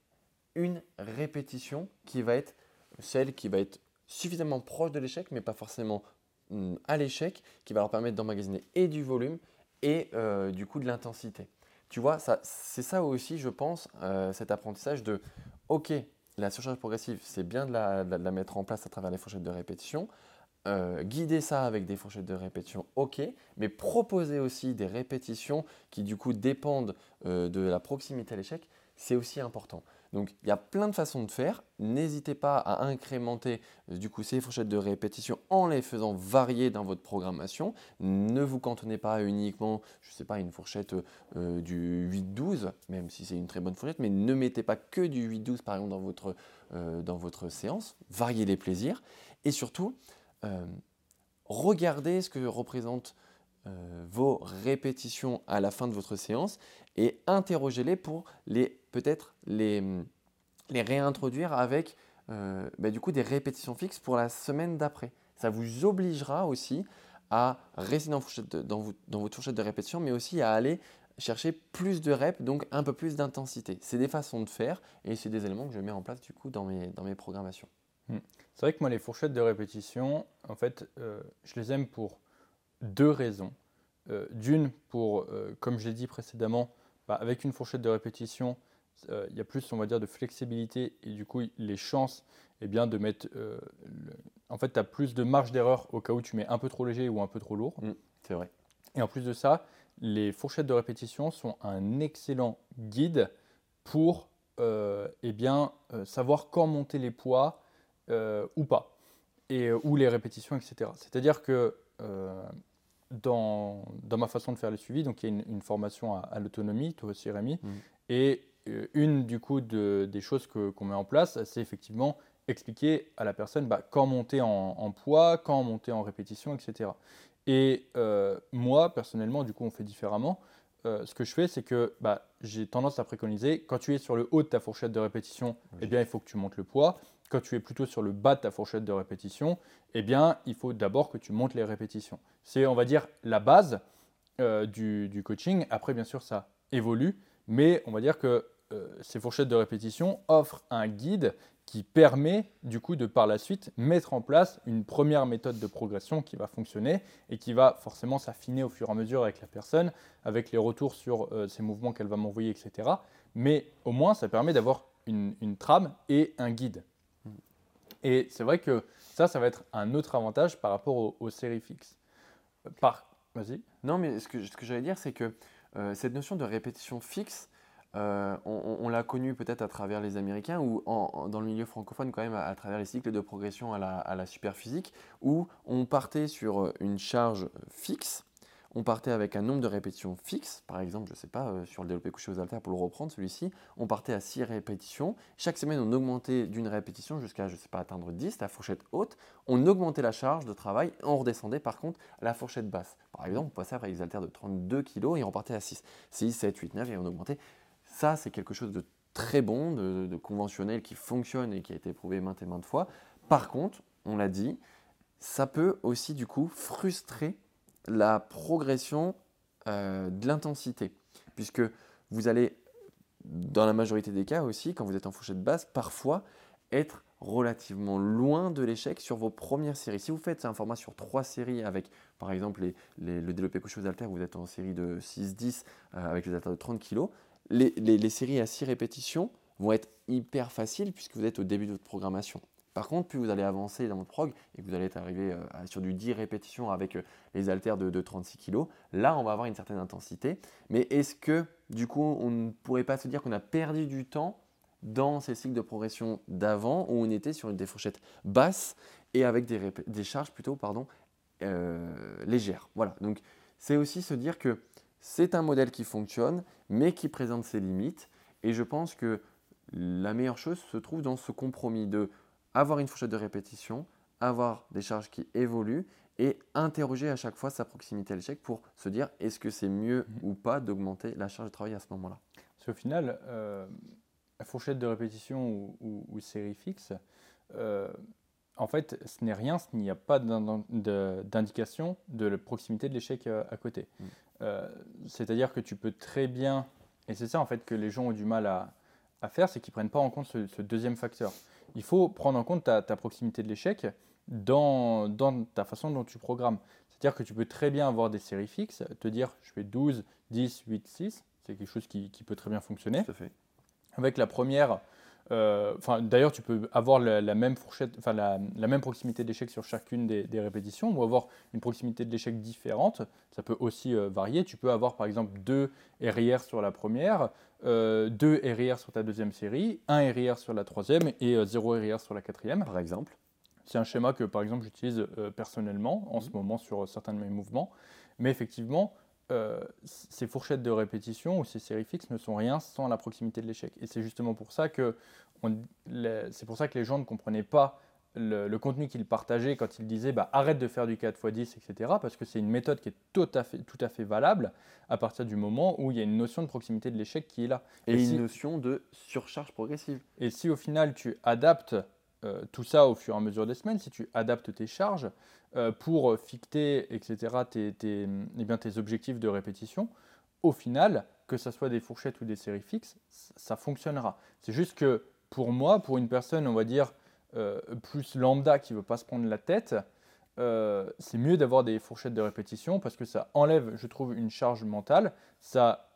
une répétition qui va être celle qui va être suffisamment proche de l'échec, mais pas forcément mm, à l'échec, qui va leur permettre d'emmagasiner et du volume et euh, du coup de l'intensité. Tu vois, c'est ça aussi, je pense, euh, cet apprentissage de OK, la surcharge progressive, c'est bien de la, mettre en place à travers les fourchettes de répétition. Euh, guider ça avec des fourchettes de répétition, ok, mais proposer aussi des répétitions qui du coup dépendent de la proximité à l'échec, c'est aussi important. Donc il y a plein de façons de faire. N'hésitez pas à incrémenter euh, du coup ces fourchettes de répétition en les faisant varier dans votre programmation. Ne vous cantonnez pas uniquement, je ne sais pas, une fourchette euh, du 8-12, même si c'est une très bonne fourchette, mais ne mettez pas que du 8-12 par exemple dans votre, euh, dans votre séance. Variez les plaisirs et surtout regardez ce que représentent vos répétitions à la fin de votre séance et interrogez-les pour les peut-être les, les réintroduire avec euh, bah, du coup des répétitions fixes pour la semaine d'après. Ça vous obligera aussi à rester dans, dans, dans, votre fourchette de répétition, mais aussi à aller chercher plus de reps, donc un peu plus d'intensité. C'est des façons de faire et c'est des éléments que je mets en place du coup dans mes, dans mes programmations. Hmm. C'est vrai que moi, les fourchettes de répétition, en fait, euh, je les aime pour deux raisons. Euh, d'une, pour, comme je l'ai dit précédemment, bah, avec une fourchette de répétition, euh, il y a plus, on va dire, de flexibilité et du coup, les chances eh bien, de mettre. Euh, en fait, tu as plus de marge d'erreur au cas où tu mets un peu trop léger ou un peu trop lourd. Mm, c'est vrai. Et en plus de ça, les fourchettes de répétition sont un excellent guide pour euh, eh bien, savoir quand monter les poids ou pas, et, ou les répétitions, etc. C'est-à-dire que dans, dans, ma façon de faire le suivi, donc il y a une, formation à, l'autonomie, toi aussi Rémi, mm. et euh, une du coup des choses qu'on met en place, c'est effectivement expliquer à la personne bah, quand monter en, poids, quand monter en répétition, etc. Et euh, moi, personnellement, du coup, on fait différemment. Euh, ce que je fais, c'est que bah, j'ai tendance à préconiser, quand tu es sur le haut de ta fourchette de répétition, eh bien, il faut que tu montes le poids. Quand tu es plutôt sur le bas de ta fourchette de répétition, eh bien, il faut d'abord que tu montes les répétitions. C'est, on va dire, la base du, du, coaching. Après, bien sûr, ça évolue, mais on va dire que euh, ces fourchettes de répétition offrent un guide qui permet du coup de par la suite mettre en place une première méthode de progression qui va fonctionner et qui va forcément s'affiner au fur et à mesure avec la personne, avec les retours sur euh, ces mouvements qu'elle va m'envoyer, etc. Mais au moins, ça permet d'avoir une, trame et un guide. Et c'est vrai que ça, ça va être un autre avantage par rapport aux, séries fixes. Par... Vas-y. Non, mais ce que, j'allais dire, c'est que euh, cette notion de répétition fixe, euh, on, l'a connu peut-être à travers les Américains ou dans le milieu francophone quand même à, travers les cycles de progression à la, superphysique où on partait sur une charge fixe, on partait avec un nombre de répétitions fixe, par exemple, je ne sais pas, euh, sur le développé couché aux haltères pour le reprendre celui-ci, on partait à 6 répétitions, chaque semaine on augmentait d'une répétition jusqu'à, je ne sais pas, atteindre 10, la fourchette haute, on augmentait la charge de travail, on redescendait par contre la fourchette basse. Par exemple, on passait avec des haltères de 32 kg et on partait à 6, 6, 7, 8, 9 et on augmentait. Ça, c'est quelque chose de très bon, de, conventionnel, qui fonctionne et qui a été prouvé maintes et maintes fois. Par contre, on l'a dit, ça peut aussi du coup frustrer la progression euh, de l'intensité, puisque vous allez, dans la majorité des cas aussi, quand vous êtes en fourchette basse, parfois être relativement loin de l'échec sur vos premières séries. Si vous faites un format sur trois séries avec, par exemple, le développé couché aux haltères, vous êtes en série de 6-10 euh, avec les haltères de 30 kg, les, séries à 6 répétitions vont être hyper faciles puisque vous êtes au début de votre programmation. Par contre, plus vous allez avancer dans votre prog et que vous allez être arrivé euh, sur du 10 répétitions avec euh, les haltères de, 36 kg, là on va avoir une certaine intensité. Mais est-ce que du coup on ne pourrait pas se dire qu'on a perdu du temps dans ces cycles de progression d'avant où on était sur des fourchettes basses et avec des, charges plutôt pardon, euh, légères? Voilà, donc c'est aussi se dire que c'est un modèle qui fonctionne, mais qui présente ses limites. Et je pense que la meilleure chose se trouve dans ce compromis de avoir une fourchette de répétition, avoir des charges qui évoluent et interroger à chaque fois sa proximité à l'échec pour se dire est-ce que c'est mieux mhm. ou pas d'augmenter la charge de travail à ce moment-là? Parce qu'au final, euh, la fourchette de répétition ou, série fixe, euh, en fait, ce n'est rien, il n'y a pas d'indication de la proximité de l'échec euh, à côté. Mm. Euh, c'est-à-dire que tu peux très bien, et c'est ça en fait que les gens ont du mal à, faire, c'est qu'ils ne prennent pas en compte ce, deuxième facteur. Il faut prendre en compte ta, proximité de l'échec dans, ta façon dont tu programmes. C'est-à-dire que tu peux très bien avoir des séries fixes, te dire je fais 12, 10, 8, 6, c'est quelque chose qui, qui, peut très bien fonctionner. Tout à fait. Avec la première, euh, D'ailleurs, tu peux avoir la, même fourchette, enfin la, même proximité d'échec sur chacune des, répétitions, ou avoir une proximité de l'échec différente. Ça peut aussi euh, varier. Tu peux avoir par exemple deux RIR sur la première, euh, deux RIR sur ta deuxième série, un RIR sur la troisième et euh, zéro RIR sur la quatrième. Par exemple. C'est un schéma que par exemple j'utilise personnellement en ce mhm. moment sur certains de mes mouvements. Mais effectivement, euh, ces fourchettes de répétition ou ces séries fixes ne sont rien sans la proximité de l'échec. Et c'est justement pour ça que c'est pour ça que les gens ne comprenaient pas le, contenu qu'ils partageaient quand ils disaient bah, arrête de faire du 4x10, etc. Parce que c'est une méthode qui est tout à, fait, tout à fait valable à partir du moment où il y a une notion de proximité de l'échec qui est là. Et, une notion de surcharge progressive. Et si au final tu adaptes euh, tout ça au fur et à mesure des semaines, si tu adaptes tes charges euh, pour ficter, etc., tes, tes, eh bien, tes objectifs de répétition, au final, que ce soit des fourchettes ou des séries fixes, ça fonctionnera. C'est juste que pour moi, pour une personne, on va dire, euh, plus lambda qui ne veut pas se prendre la tête, c'est mieux d'avoir des fourchettes de répétition parce que ça enlève, je trouve, une charge mentale, ça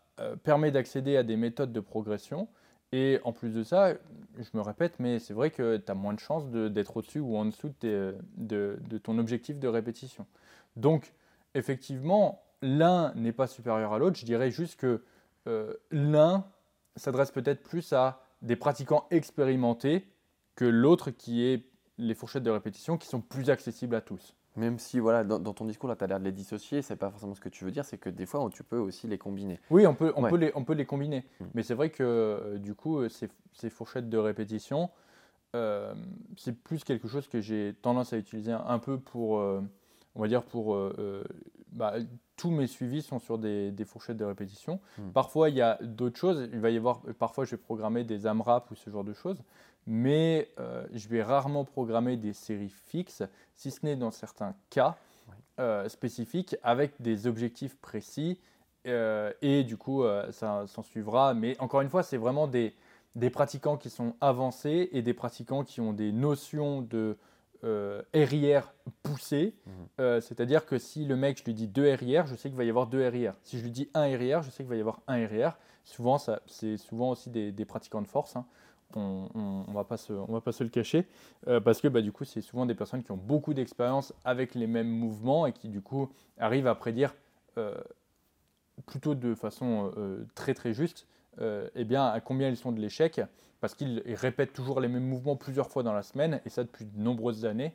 permet d'accéder à des méthodes de progression Et en plus de ça, je me répète, mais c'est vrai que tu as moins de chances d'être au-dessus ou en dessous de, ton objectif de répétition. Donc, effectivement, l'un n'est pas supérieur à l'autre. Je dirais juste que euh, l'un s'adresse peut-être plus à des pratiquants expérimentés que l'autre qui est les fourchettes de répétition qui sont plus accessibles à tous. Même si voilà, dans, ton discours, là, tu as l'air de les dissocier, c'est pas forcément ce que tu veux dire, c'est que des fois, tu peux aussi les combiner. Oui, on peut, on peut, les, on peut les combiner. Hmm. Mais c'est vrai que euh, du coup, euh, ces, ces, fourchettes de répétition, euh, c'est plus quelque chose que j'ai tendance à utiliser un, peu pour, on va dire, pour. Bah, tous mes suivis sont sur des, des fourchettes de répétition. Hmm. Parfois, il y a d'autres choses. Il va y avoir, parfois, je vais programmer des AMRAP ou ce genre de choses mais euh, je vais rarement programmer des séries fixes, si ce n'est dans certains cas euh, spécifiques avec des objectifs précis. Euh, et du coup, ça s'en suivra. Mais encore une fois, c'est vraiment des, des, pratiquants qui sont avancés et des pratiquants qui ont des notions de RIR poussées. Mhm. C'est-à-dire que si le mec, je lui dis 2 RIR, je sais qu'il va y avoir 2 RIR. Si je lui dis 1 RIR, je sais qu'il va y avoir 1 RIR. Souvent, c'est souvent aussi des, des pratiquants de force. Hein on pas se, va pas se le cacher, euh, parce que bah, du coup, c'est souvent des personnes qui ont beaucoup d'expérience avec les mêmes mouvements et qui du coup arrivent à prédire euh, plutôt de façon euh, très très juste eh bien, à combien ils sont de l'échec, parce qu'ils répètent toujours les mêmes mouvements plusieurs fois dans la semaine, et ça depuis de nombreuses années.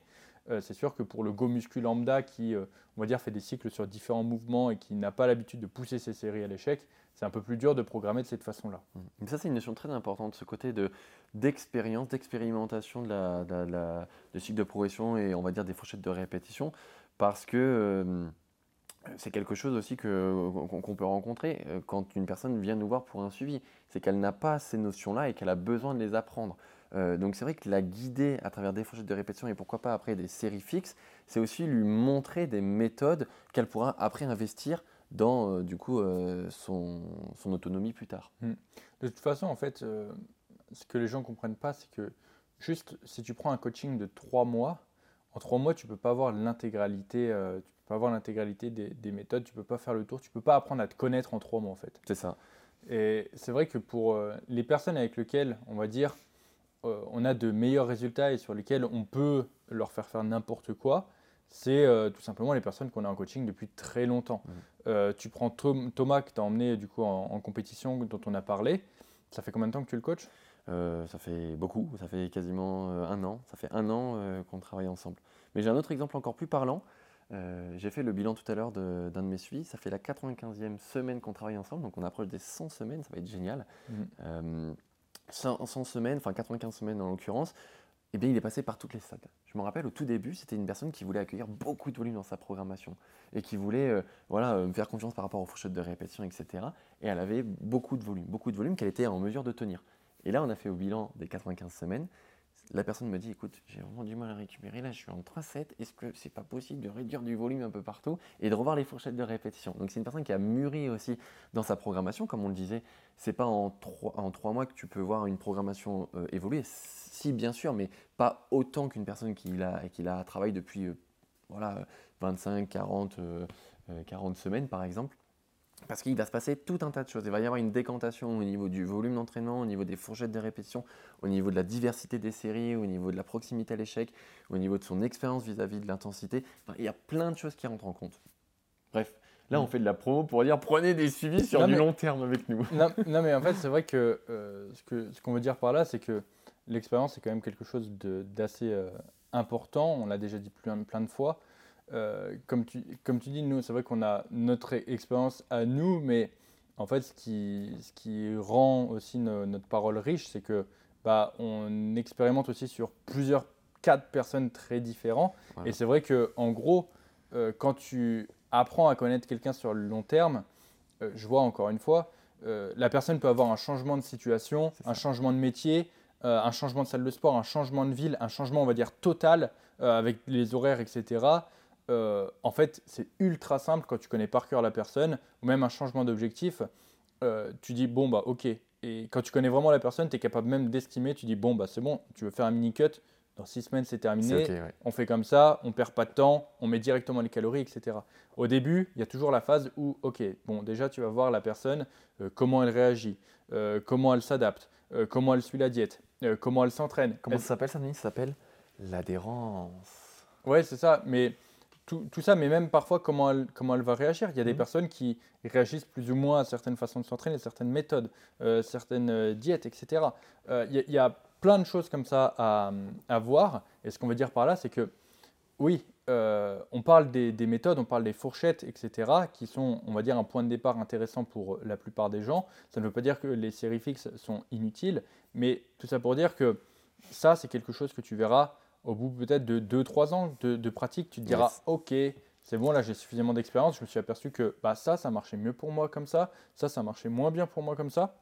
c'est sûr que pour le go muscu lambda qui, on va dire, fait des cycles sur différents mouvements et qui n'a pas l'habitude de pousser ses séries à l'échec, c'est un peu plus dur de programmer de cette façon-là. Mmh. Ça, c'est une notion très importante, ce côté de, d'expérience, d'expérimentation de la, de, cycle de progression et on va dire des fourchettes de répétition, parce que euh, c'est quelque chose aussi qu'on peut rencontrer euh, quand une personne vient nous voir pour un suivi. C'est qu'elle n'a pas ces notions-là et qu'elle a besoin de les apprendre. Euh, donc c'est vrai que la guider à travers des fourchettes de répétition et pourquoi pas après des séries fixes, c'est aussi lui montrer des méthodes qu'elle pourra après investir dans euh, du coup euh, son, son, autonomie plus tard. Hmm. De toute façon, en fait, euh, ce que les gens ne comprennent pas, c'est que juste si tu prends un coaching de trois mois, en trois mois, tu ne peux pas avoir l'intégralité, tu peux pas avoir l'intégralité des, des, méthodes, tu ne peux pas faire le tour, tu ne peux pas apprendre à te connaître en trois mois en fait. C'est ça. Et c'est vrai que pour les personnes avec lesquelles, on va dire, on a de meilleurs résultats et sur lesquels on peut leur faire faire n'importe quoi, c'est tout simplement les personnes qu'on a en coaching depuis très longtemps. Mmh. Euh, tu prends Thomas que tu as emmené du coup en, compétition dont on a parlé. Ça fait combien de temps que tu le coaches? Euh, Ça fait beaucoup, ça fait quasiment euh, un an. Ça fait un an qu'on travaille ensemble. Mais j'ai un autre exemple encore plus parlant. j'ai fait le bilan tout à l'heure d'un de, mes suivis. Ça fait la 95e semaine qu'on travaille ensemble, donc on approche des 100 semaines, ça va être génial. 100, mmh. semaines, enfin 95 semaines en l'occurrence, eh bien, il est passé par toutes les stades. Je me rappelle, au tout début, c'était une personne qui voulait accueillir beaucoup de volume dans sa programmation et qui voulait euh, voilà, euh, me faire confiance par rapport aux fourchettes de répétition, etc. Et elle avait beaucoup de volume, beaucoup de volume qu'elle était en mesure de tenir. Et là, on a fait au bilan des 95 semaines. La personne me dit, écoute, j'ai vraiment du mal à récupérer, là je suis en 3-7, est-ce que c'est pas possible de réduire du volume un peu partout et de revoir les fourchettes de répétition? Donc c'est une personne qui a mûri aussi dans sa programmation, comme on le disait, c'est pas en 3, en mois que tu peux voir une programmation euh, évoluer si, bien sûr, mais pas autant qu'une personne qui a, qui a travaillé depuis euh, voilà, 25, 40, 40 semaines, par exemple. Parce qu'il va se passer tout un tas de choses. Il va y avoir une décantation au niveau du volume d'entraînement, au niveau des fourchettes de répétition, au niveau de la diversité des séries, au niveau de la proximité à l'échec, au niveau de son expérience vis-à-vis de l'intensité. il y a plein de choses qui rentrent en compte. Bref, là on fait de la promo pour dire prenez des suivis sur du long terme avec nous. Non, mais en fait c'est vrai que euh, ce qu'on veut dire par là, c'est que l'expérience, c'est quand même quelque chose d'assez euh, important. On l'a déjà dit plein, plein de fois. Euh, comme, tu, comme tu dis, nous, c'est vrai qu'on a notre expérience à nous, mais en fait, ce qui, ce qui rend aussi notre parole riche, c'est que bah, on expérimente aussi sur plusieurs cas de personnes très différents. Et c'est vrai que en gros, euh, quand tu apprends à connaître quelqu'un sur le long terme, je vois encore une fois, la personne peut avoir un changement de situation, un changement de métier, euh, un changement de salle de sport, un changement de ville, un changement, on va dire, total euh, avec les horaires, etc. Euh, en fait, c'est ultra simple quand tu connais par cœur la personne, ou même un changement d'objectif. tu dis, bon, bah, ok. Et quand tu connais vraiment la personne, tu es capable même d'estimer, tu dis, bon, bah, c'est bon, tu veux faire un mini-cut, dans six semaines, c'est terminé. On fait comme ça, on perd pas de temps, on met directement les calories, etc. Au début, il y a toujours la phase où, ok, bon, déjà, tu vas voir la personne, comment elle réagit, comment elle s'adapte, comment elle suit la diète, euh, comment elle s'entraîne. Comment Elle- ça s'appelle Denis Ça s'appelle l'adhérence. Ouais, c'est ça. Mais tout, tout ça, mais même parfois comment elle, comment elle va réagir. Il y a des Mhm. personnes qui réagissent plus ou moins à certaines façons de s'entraîner, certaines méthodes, euh, certaines euh, diètes, etc. Il y, a- il y a plein de choses comme ça à, à voir. Et ce qu'on veut dire par là, c'est que oui, euh, on parle des, des méthodes, on parle des fourchettes, etc., qui sont, on va dire, un point de départ intéressant pour la plupart des gens. Ça ne veut pas dire que les séries fixes sont inutiles, mais tout ça pour dire que ça, c'est quelque chose que tu verras au bout peut-être de 2-3 ans de, de pratique. Tu te diras, Yes. ok, c'est bon, là j'ai suffisamment d'expérience, je me suis aperçu que bah, ça, ça marchait mieux pour moi comme ça, ça, ça marchait moins bien pour moi comme ça.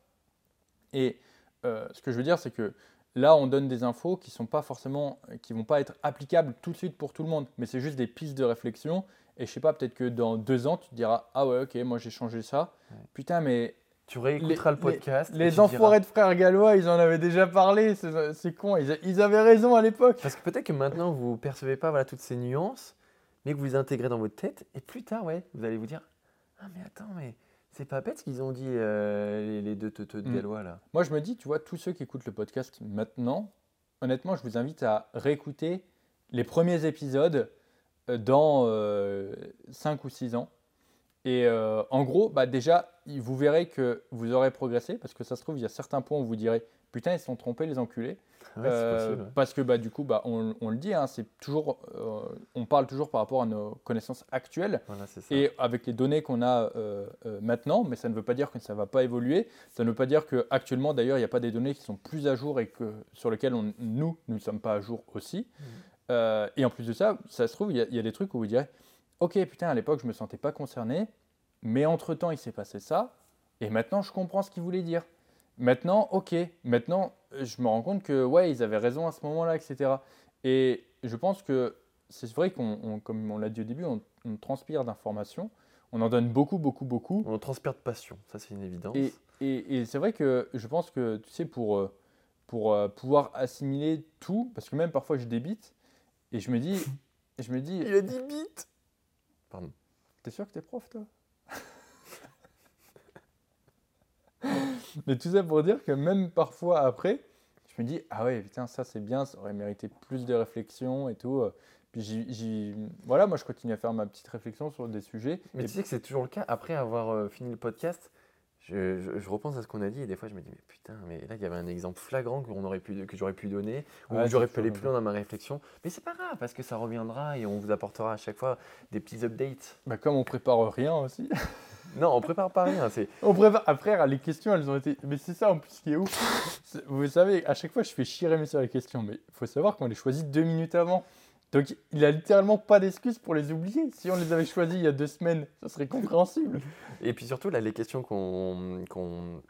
Et euh, ce que je veux dire, c'est que là, on donne des infos qui sont pas forcément, qui vont pas être applicables tout de suite pour tout le monde, mais c'est juste des pistes de réflexion. Et je sais pas, peut-être que dans deux ans, tu te diras, ah ouais, ok, moi j'ai changé ça. Ouais. Putain, mais Tu réécouteras Les- le podcast. les diras- enfoirés de frères gallois, ils en avaient déjà parlé, c'est con, ils, ils avaient raison à l'époque. Parce que peut-être que maintenant vous percevez pas voilà, toutes ces nuances, mais que vous les intégrez dans votre tête, et plus tard, ouais, vous allez vous dire Ah, mais attends, mais c'est pas bête ce qu'ils ont dit, euh, les, deux teuteux de Mm. Gallois là. Moi, je me dis, tu vois, tous ceux qui écoutent le podcast maintenant, honnêtement, je vous invite à réécouter les premiers épisodes euh, dans 5 ou 6 ans. Et euh, en gros, bah, déjà, vous verrez que vous aurez progressé, parce que ça se trouve, il y a certains points où vous direz, putain, ils se sont trompés, les enculés. Ouais, Euh, c'est possible. ouais. Parce que bah, du coup, bah, on, on le dit, hein, c'est toujours, euh, on parle toujours par rapport à nos connaissances actuelles. Voilà. Et avec les données qu'on a euh, maintenant, mais ça ne veut pas dire que ça ne va pas évoluer. Ça ne veut pas dire qu'actuellement, d'ailleurs, il n'y a pas des données qui sont plus à jour et que, sur lesquelles on- nous, nous ne sommes pas à jour aussi. Euh, et en plus de ça, ça se trouve, il y, y a des trucs où vous direz Ok, putain, à l'époque, je ne me sentais pas concerné, mais entre-temps, il s'est passé ça, et maintenant, je comprends ce qu'il voulait dire. Maintenant, ok, maintenant, je me rends compte que, ouais, ils avaient raison à ce moment-là, etc. Et je pense que c'est vrai qu'on, on- comme on l'a dit au début, on, on transpire d'informations, on en donne beaucoup, beaucoup, beaucoup. On transpire de passion, ça c'est une évidence. Et, et- et c'est vrai que je pense que, tu sais, pour, euh, pour euh, pouvoir assimiler tout, parce que même parfois je débite, et je me dis, je me dis, a 10 bits t'es sûr que t'es prof, toi? Mais tout ça pour dire que même parfois après, je me dis, ah ouais, putain, ça c'est bien, ça aurait mérité plus de réflexion et tout. Puis j'y- j'y- voilà, moi je continue à faire ma petite réflexion sur des sujets. Mais Et- tu sais que c'est toujours le cas. Après avoir euh, fini le podcast, je, je- je repense à ce qu'on a dit et des fois je me dis, mais putain, mais là il y avait un exemple flagrant qu'on aurait pu, que j'aurais pu donner, ou Ouais, j'aurais pu aller plus loin dans ma réflexion. Mais c'est pas grave parce que ça reviendra et on vous apportera à chaque fois des petits updates. bah, comme on prépare rien aussi. Non, on prépare pas rien. C'est On prépare. Après, les questions, elles ont été. Mais c'est ça en plus qui est ouf. C'est- Vous savez, à chaque fois, je fais chier mais sur les questions. Mais il faut savoir qu'on les choisit deux minutes avant. Donc, il a littéralement pas d'excuse pour les oublier. Si on les avait choisis il y a deux semaines, ça serait compréhensible. Et puis surtout, là, les questions qu'on qu'on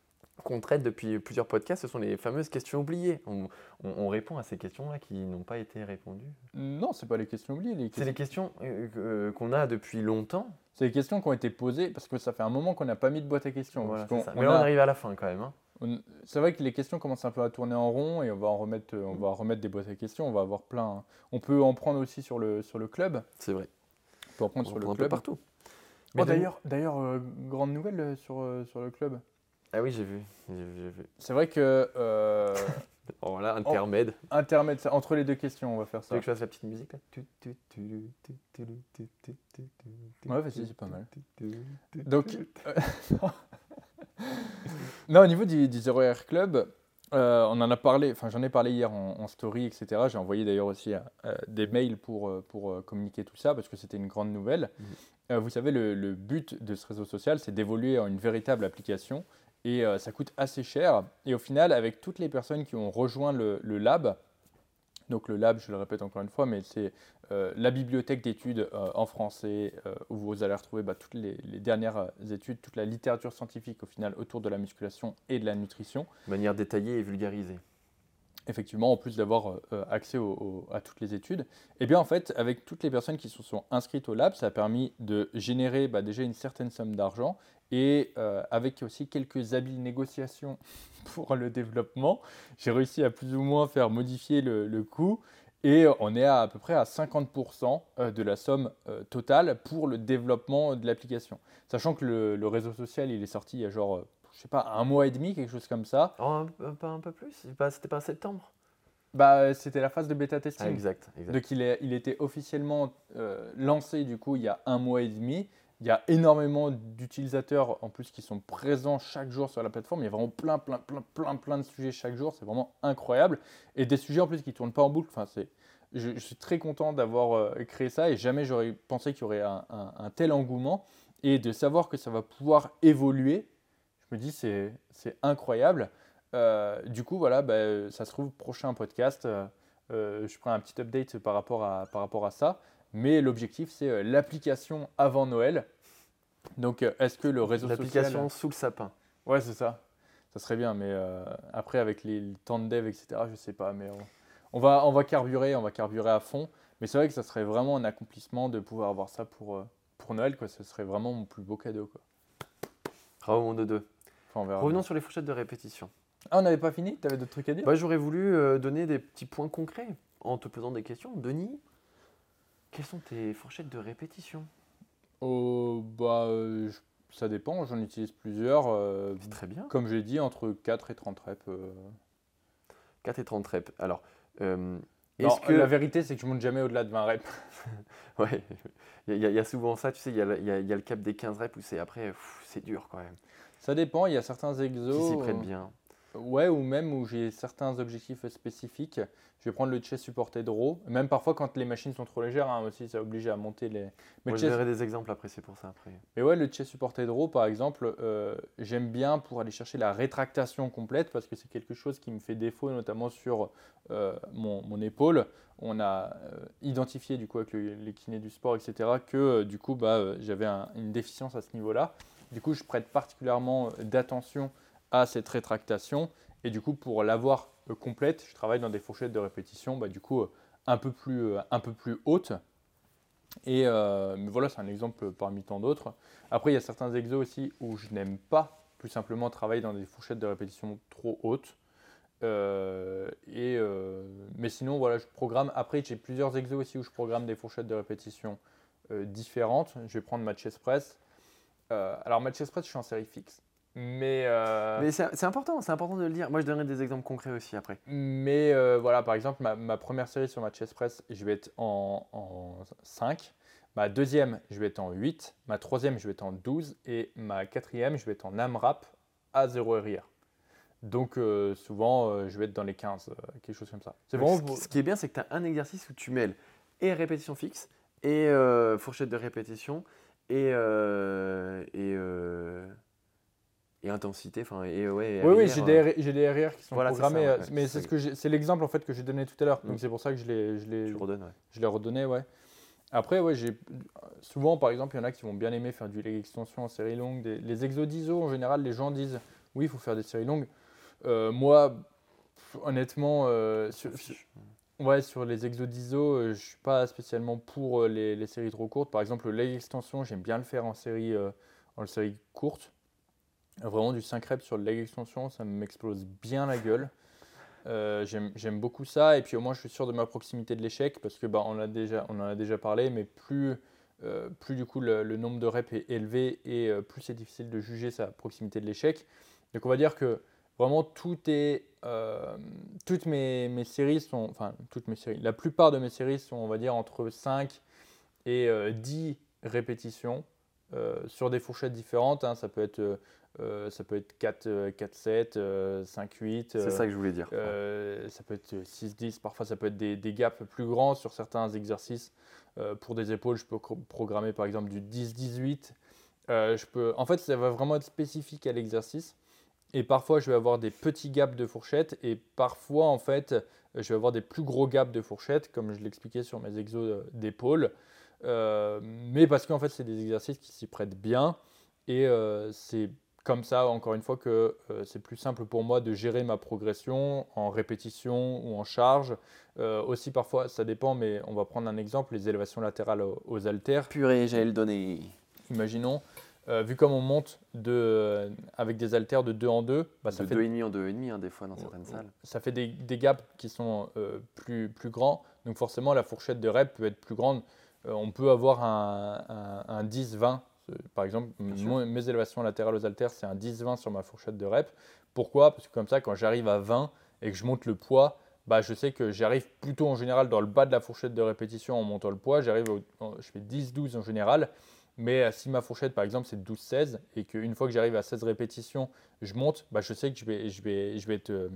qu'on traite depuis plusieurs podcasts, ce sont les fameuses questions oubliées. On, on- on répond à ces questions-là qui n'ont pas été répondues. Non, c'est pas les questions oubliées. Les C'est les questions euh, euh, qu'on a depuis longtemps. C'est les questions qui ont été posées parce que ça fait un moment qu'on n'a pas mis de boîte à questions. Voilà, qu'on- ça. on Mais là, on a- arrive à la fin quand même. hein. on- C'est vrai que les questions commencent un peu à tourner en rond et on va en remettre, on va remettre des boîtes à questions. On va avoir plein. hein. On peut en prendre aussi sur le, sur le club. C'est vrai. On peut en On prendre sur prend le un peu club. partout. Oh, d'ailleurs, d'ailleurs euh, grande nouvelle euh, sur, euh, sur le club. Ah oui, j'ai vu. J'ai vu, j'ai vu. C'est vrai que euh, voilà, intermède. Intermède, entre les deux questions, on va faire ça. Tu que je fasse la petite musique Ouais, vas-y, c'est pas mal. Donc, non, au niveau du, du 0R Club, on en a parlé, enfin j'en ai parlé hier en, story, etc. J'ai envoyé d'ailleurs aussi des mails pour, pour communiquer tout ça parce que c'était une grande nouvelle. Vous savez, le, but de ce réseau social, c'est d'évoluer en une véritable application et euh, ça coûte assez cher. Et au final, avec toutes les personnes qui ont rejoint le, le lab, donc le lab, je le répète encore une fois, mais c'est euh, la bibliothèque d'études euh, en français où vous allez retrouver bah, toutes les, les dernières études, toute la littérature scientifique au final autour de la musculation et de la nutrition. De manière détaillée et vulgarisée. Effectivement, en plus d'avoir accès au- au- à toutes les études, et bien en fait, avec toutes les personnes qui se sont inscrites au lab, ça a permis de générer bah, déjà une certaine somme d'argent et euh, avec aussi quelques habiles négociations pour le développement, j'ai réussi à plus ou moins faire modifier le, le coût et on est à, à peu près à 50% euh, de la somme euh, totale pour le développement de l'application. Sachant que le, le réseau social, il est sorti il y a genre, euh, je sais pas, un mois et demi, quelque chose comme ça. Oh, un, un peu- plus C'était pas- pas septembre Bah, c'était la phase de bêta Ah, testing. Exact. exact. Donc il, est, il était officiellement euh, lancé du coup il y a un mois et demi. Il y a énormément d'utilisateurs en plus qui sont présents chaque jour sur la plateforme. Il y a vraiment plein, plein, plein, plein, plein de sujets chaque jour. C'est vraiment incroyable. Et des sujets en plus qui ne tournent pas en boucle. Enfin, c'est, je, suis très content d'avoir euh, créé ça et jamais j'aurais pensé qu'il y aurait un, tel engouement. Et de savoir que ça va pouvoir évoluer, je me dis c'est, c'est incroyable. Euh, du coup, voilà, bah, ça se trouve, prochain podcast. euh, je prends un petit update par rapport à, par rapport à ça. Mais l'objectif, c'est euh, l'application avant Noël. Donc, euh, est-ce que le réseau social... L'application sous le sapin. Ouais, c'est ça. Ça serait bien, mais euh, après, avec les, le temps de dev, etc., je sais pas. Mais on, on va, on va carburer, on va carburer à fond. Mais c'est vrai que ça serait vraiment un accomplissement de pouvoir avoir ça pour, pour Noël. Quoi. Ce serait vraiment mon plus beau cadeau. Quoi. Bravo, monde 2. Enfin, Revenons bien. sur les fourchettes de répétition. Ah, on n'avait pas fini? Tu avais d'autres trucs à dire? Bah, J'aurais voulu euh, donner des petits points concrets en te posant des questions. Denis, quelles sont tes fourchettes de répétition? Oh, bah, euh, Ça dépend, j'en utilise plusieurs. euh, très bien. comme j'ai dit, entre 4 et 30 reps. euh. 4 et 30 reps. Alors, Non, est-ce que. La vérité, c'est que je monte jamais au-delà de 20 reps. Ouais, il y, a- il y a souvent ça, tu sais, il y, a le- il y a- il y a le cap des 15 reps où c'est après, c'est dur quand même. Ça dépend, il y a certains exos. Qui s'y euh, bien. Ouais, ou même où j'ai certains objectifs spécifiques. Je vais prendre le chest supported row. Même parfois, quand les machines sont trop légères, hein, aussi, ça oblige à monter les. Mais, Moi, le je chest- verrai des exemples après, c'est pour ça après. mais ouais, le chest supported row, par exemple, euh, j'aime bien pour aller chercher la rétractation complète parce que c'est quelque chose qui me fait défaut, notamment sur euh, mon, mon épaule. On a euh, identifié, du coup, avec le- les kinés du sport, etc., que du coup, bah, j'avais un- une déficience à ce niveau-là. Du coup, je prête particulièrement d'attention à cette rétractation. Et du coup, pour l'avoir euh, complète, je travaille dans des fourchettes de répétition, bah, du coup, euh, un peu plus, euh, un peu plus hautes. Et mais voilà, c'est un exemple parmi tant d'autres. Après, il y a certains exos aussi où je n'aime pas plus simplement travailler dans des fourchettes de répétition trop hautes. Et, mais sinon, voilà, je programme. Après, j'ai plusieurs exos aussi où je programme des fourchettes de répétition différentes. Je vais prendre ma chest press. Euh, alors, ma chest press, je suis en série fixe. Mais, euh, Mais c'est important, c'est important de le dire. Moi, je donnerai des exemples concrets aussi après. mais euh, voilà, par exemple, ma, ma première série sur ma chest press, je vais être en, en 5. Ma deuxième, je vais être en 8. Ma troisième, je vais être en 12. Et ma quatrième, je vais être en AMRAP à 0 RIR. Donc euh, souvent, je vais être dans les 15, euh, quelque chose comme ça. C'est vraiment ce, qui est bien, c'est que tu as un exercice où tu mêles et répétition fixe, et fourchette de répétition, et, et, et intensité. Enfin, et, ouais, et Oui, oui, j'ai euh, des, j'ai des RIR qui sont Voilà, ça, programmés. ouais, euh, mais c'est ce que c'est l'exemple en fait que j'ai donné tout à l'heure. Donc Mm. c'est pour ça que je l'ai, je l'ai, Tu redonnes, ouais. je l'ai redonné, ouais. Après, ouais, j'ai souvent, par exemple, il y en a qui vont bien aimer faire du leg extension en série longue. Des- les exos d'ISO, en général, les gens disent oui, il faut faire des séries longues. Euh, moi, honnêtement, euh, sur, sur- ouais, sur les exos d'ISO, euh, je suis pas spécialement pour euh, les, les séries trop courtes. Par exemple, le leg extension, j'aime bien le faire en série, euh, en série courte. Vraiment du 5 reps sur le leg extension, ça m'explose bien la gueule. Euh, J'aime beaucoup ça et puis au moins je suis sûr de ma proximité de l'échec parce que bah, on, a déjà, on en a déjà parlé mais plus, euh, plus du coup le, nombre de reps est élevé et euh, plus c'est difficile de juger sa proximité de l'échec. Donc on va dire que vraiment tout est, euh, toutes mes, mes séries sont, enfin toutes mes séries, la plupart de mes séries sont on va dire entre 5 et euh, 10 répétitions sur des fourchettes différentes. hein. ça peut être, euh, euh, ça peut être 4, euh, 4 7, euh, 5 8. C'est ça que je voulais dire. Euh, ça peut être 6-10, parfois ça peut être des, des gaps plus grands sur certains exercices. Euh, pour des épaules, je peux programmer par exemple du 10-18. Euh, je peux... En fait, ça va vraiment être spécifique à l'exercice. Et parfois, je vais avoir des petits gaps de fourchette. Et parfois, en fait, je vais avoir des plus gros gaps de fourchette, comme je l'expliquais sur mes exos euh, d'épaule. Euh, mais parce qu'en fait, c'est des exercices qui s'y prêtent bien. Et euh, c'est comme ça, encore une fois, que euh, c'est plus simple pour moi de gérer ma progression en répétition ou en charge. Euh, aussi, parfois, ça dépend, mais on va prendre un exemple les élévations latérales aux, aux haltères. Purée, j'allais le donner. Imaginons, euh, vu comme on monte de, avec des haltères de 2 en 2, bah, ça de fait 2,5 en 2,5 hein, des fois dans certaines salles. ça fait des, des gaps qui sont plus, plus grands. Donc forcément, la fourchette de rep peut être plus grande. On peut avoir un, un, un 10-20, c'est par exemple, mon- mes élévations latérales aux haltères, c'est un 10-20 sur ma fourchette de rep. Pourquoi? Parce que comme ça, quand j'arrive à 20 et que je monte le poids, bah, je sais que j'arrive plutôt en général dans le bas de la fourchette de répétition en montant le poids. J'arrive, je fais 10-12 en général. Mais euh, si ma fourchette, par exemple, c'est 12-16 et qu'une fois que j'arrive à 16 répétitions, je monte, bah, je sais que je vais, je vais, je vais être euh,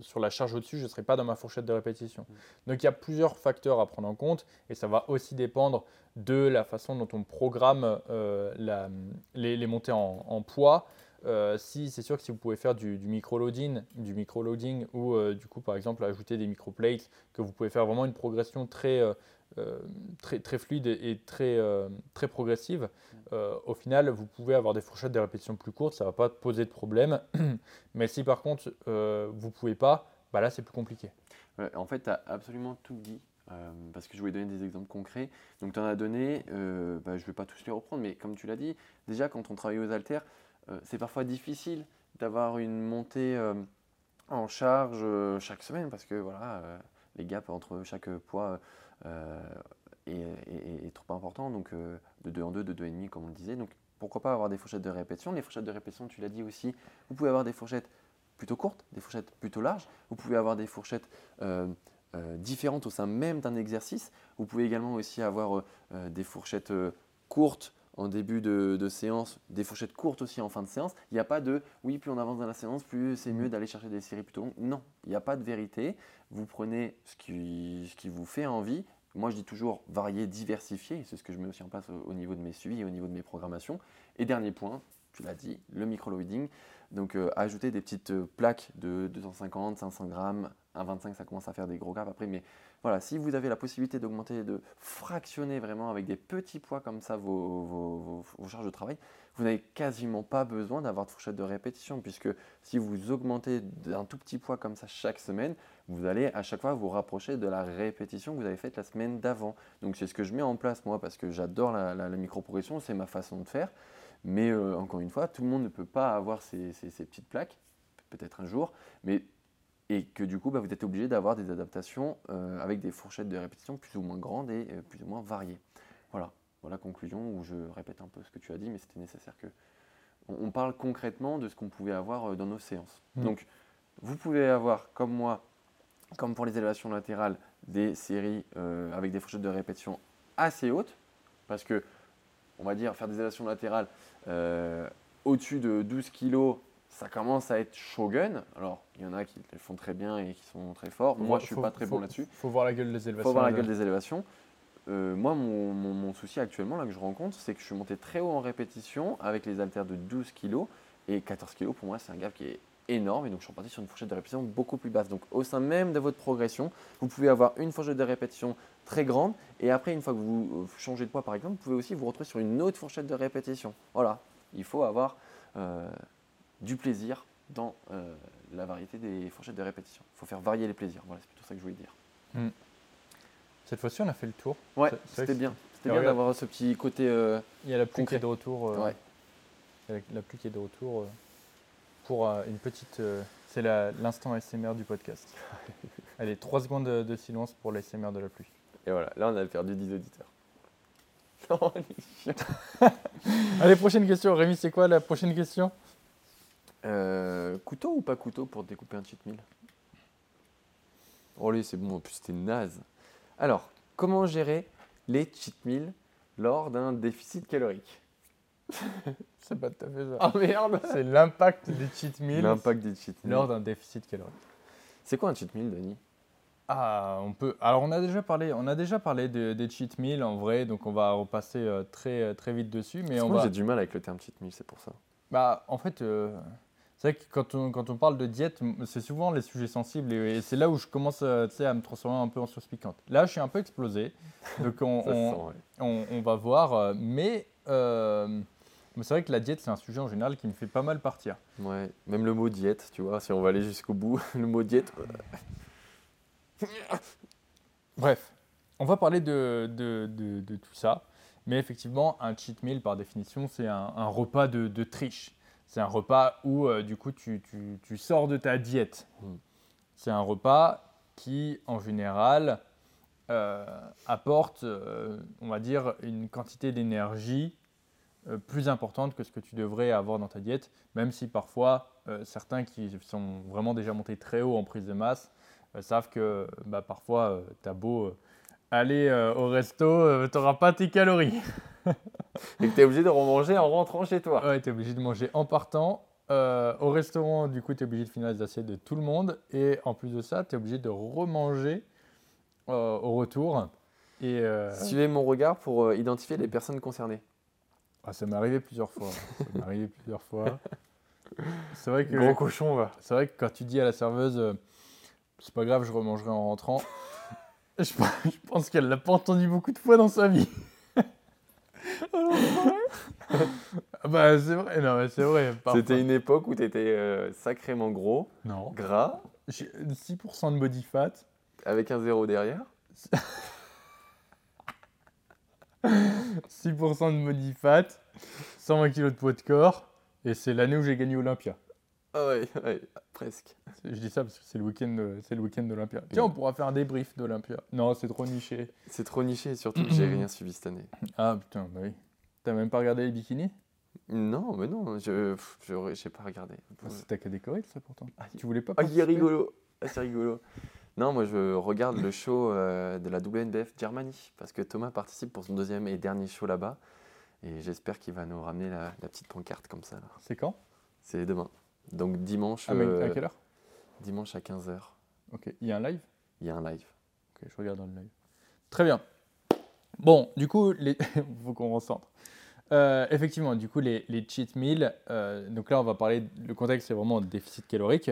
sur la charge au-dessus, je ne serai pas dans ma fourchette de répétition. Donc il y a plusieurs facteurs à prendre en compte et ça va aussi dépendre de la façon dont on programme euh, les, montées en, poids. Euh, si c'est sûr que si vous pouvez faire du, du micro-loading, du micro-loading ou euh, du coup par exemple ajouter des micro-plates, que vous pouvez faire vraiment une progression très, euh, très, très fluide et très, euh, très progressive, euh, au final vous pouvez avoir des fourchettes de répétition plus courtes, ça ne va pas poser de problème. Mais si par contre vous ne pouvez pas, bah là c'est plus compliqué. En fait, tu as absolument tout dit. parce que je voulais donner des exemples concrets. Donc, tu en as donné, bah, je ne vais pas tous les reprendre, mais comme tu l'as dit, déjà quand on travaille aux haltères, c'est parfois difficile d'avoir une montée en charge chaque semaine parce que voilà, les gaps entre chaque poids est, est trop important. Donc, euh, de 2 en 2, de 2,5 comme on le disait. Donc, pourquoi pas avoir des fourchettes de répétition? Les fourchettes de répétition, tu l'as dit aussi, vous pouvez avoir des fourchettes plutôt courtes, des fourchettes plutôt larges. Vous pouvez avoir des fourchettes euh, euh, différentes au sein même d'un exercice. Vous pouvez également aussi avoir euh, euh, des fourchettes euh, courtes en début de, de séance, des fourchettes courtes aussi en fin de séance. Il n'y a pas de oui, plus on avance dans la séance, plus c'est mieux d'aller chercher des séries plutôt longues. Non, il n'y a pas de vérité. Vous prenez ce qui, ce qui vous fait envie. Moi, je dis toujours varier, diversifier. C'est ce que je mets aussi en place au, au niveau de mes suivis et au niveau de mes programmations. Et dernier point, tu l'as dit, le micro-loading. Donc, euh, ajouter des petites euh, plaques de 250, 500 grammes. Un 25, ça commence à faire des gros grappes après. Mais voilà, si vous avez la possibilité d'augmenter, de fractionner vraiment avec des petits poids comme ça vos, charges de travail, vous n'avez quasiment pas besoin d'avoir de fourchette de répétition. Puisque si vous augmentez d'un tout petit poids comme ça chaque semaine, vous allez à chaque fois vous rapprocher de la répétition que vous avez faite la semaine d'avant. Donc, c'est ce que je mets en place moi parce que j'adore la, micro-progression, c'est ma façon de faire. Mais euh, encore une fois, tout le monde ne peut pas avoir ces- ces petites plaques, peut-être un jour, mais et que du coup, bah, vous êtes obligé d'avoir des adaptations euh, avec des fourchettes de répétition plus ou moins grandes et euh, plus ou moins variées. Voilà, voilà conclusion où je répète un peu ce que tu as dit, mais c'était nécessaire que on, parle concrètement de ce qu'on pouvait avoir euh, dans nos séances. Mm. Donc, vous pouvez avoir, comme moi, comme pour les élévations latérales, des séries euh, avec des fourchettes de répétition assez hautes, parce que, on va dire, faire des élévations latérales au-dessus de 12 kg, ça commence à être shogun. Alors, il y en a qui le font très bien et qui sont très forts. Moi, je suis Faut- pas très faut- bon là-dessus. faut voir la gueule des Il élévations. faut voir la gueule des élévations. Euh, moi, mon, mon- mon souci actuellement, là, que je rencontre, c'est que je suis monté très haut en répétition avec les haltères de 12 kg. Et 14 kg, pour moi, c'est un gap qui est énorme. Et donc, je suis reparti sur une fourchette de répétition beaucoup plus basse. Donc, au sein même de votre progression, vous pouvez avoir une fourchette de répétition très grande. Et après, une fois que vous euh, changez de poids, par exemple, vous pouvez aussi vous retrouver sur une autre fourchette de répétition. Voilà. Il faut avoir euh, du plaisir dans euh, la variété des fourchettes de répétition. Il faut faire varier les plaisirs. Voilà, c'est plutôt ça que je voulais dire. Cette fois-ci, on a fait le tour. Ouais, c'était bien. C'était bien d'avoir ce petit côté. euh, Il y a la pluie qui est de retour. euh, Ouais. il y a la pluie qui est de retour pour une petite. c'est l'instant SMR du podcast. Allez, 3 secondes de, de silence pour l'SMR de la pluie. Et voilà, là on a perdu 10 auditeurs. Non, il est chiant. Allez, prochaine question. Rémi, c'est quoi la prochaine question? Euh, couteau ou pas couteau pour découper un cheat meal? Oh lui, c'est bon, en plus c'était naze. Alors, comment gérer les cheat meals lors d'un déficit calorique? C'est pas tout à fait ça. Ah merde C'est l'impact des cheat meals L'impact des cheat meals. lors d'un déficit calorique. C'est quoi un cheat meal, Denis? Ah, on peut. Alors, on a déjà parlé, on a déjà parlé de- des cheat meals en vrai, donc on va repasser euh, très, euh, très vite dessus. Mais on Moi va. j'ai du mal avec le terme cheat meal, c'est pour ça. Bah, en fait, euh, c'est vrai que quand on, quand on parle de diète, c'est souvent les sujets sensibles et, et c'est là où je commence euh, à me transformer un peu en sauce piquante. Là, je suis un peu explosé, donc on, on- sent, ouais. on- on va voir. euh, mais euh, mais c'est vrai que la diète, c'est un sujet en général qui me fait pas mal partir. Ouais, même le mot diète, tu vois, si on va aller jusqu'au bout, le mot diète, Bref, on va parler de, de- de- de tout ça. Mais effectivement, un cheat meal, par définition, c'est un, un repas de, de triche. C'est un repas où, euh, du coup, tu, tu- tu sors de ta diète. Mm. C'est un repas qui, en général, euh, apporte, euh, on va dire, une quantité d'énergie plus importante que ce que tu devrais avoir dans ta diète, même si parfois certains qui sont vraiment déjà montés très haut en prise de masse savent que bah, parfois tu as beau aller au resto, tu n'auras pas tes calories. Et que tu es obligé de remanger en rentrant chez toi. Ouais, tu es obligé de manger en partant. au restaurant, du coup, tu es obligé de finir les assiettes de tout le monde. Et en plus de ça, tu es obligé de remanger au retour. Et Suivez mon regard pour identifier les personnes concernées. Ah, ça m'est arrivé plusieurs fois. ça m'est arrivé plusieurs fois. C'est vrai que. Gros cochon, va. C'est vrai que quand tu dis à la serveuse, euh, c'est pas grave, je remangerai en rentrant, je, pense qu'elle l'a pas entendu beaucoup de fois dans sa vie. Ah bah c'est vrai, non c'est vrai. C'était une époque où tu étais euh, sacrément gros, non. gras. 6% de body fat. Avec un zéro derrière. 6% de body fat, 120 kg de poids de corps, et c'est l'année où j'ai gagné Olympia. Ah ouais, presque. Je dis ça parce que c'est le week-end, c'est le week-end d'Olympia. Tiens, on pourra faire un débrief d'Olympia. Non, c'est trop niché. C'est trop niché, surtout que j'ai rien suivi cette année. Ah putain, bah oui. T'as même pas regardé les bikinis? Non, mais non, je j'ai pas regardé. Ah, C'était qu'à décorer ça pourtant. Ah, tu voulais pas Ah, il est rigolo. Ah, c'est rigolo. Non, moi je regarde le show euh, de la WNBF Germany parce que Thomas participe pour son deuxième et dernier show là-bas. Et j'espère qu'il va nous ramener la, petite pancarte comme ça. C'est quand? C'est demain. Donc dimanche. Ah, à quelle heure? Dimanche à 15h. Ok. Il y a un live? Il y a un live. Ok, je regarde dans le live. Très bien. Bon, du coup, il faut qu'on recentre. Euh, effectivement, du coup, les, cheat meals, euh, donc là, on va parler, le contexte, c'est vraiment déficit calorique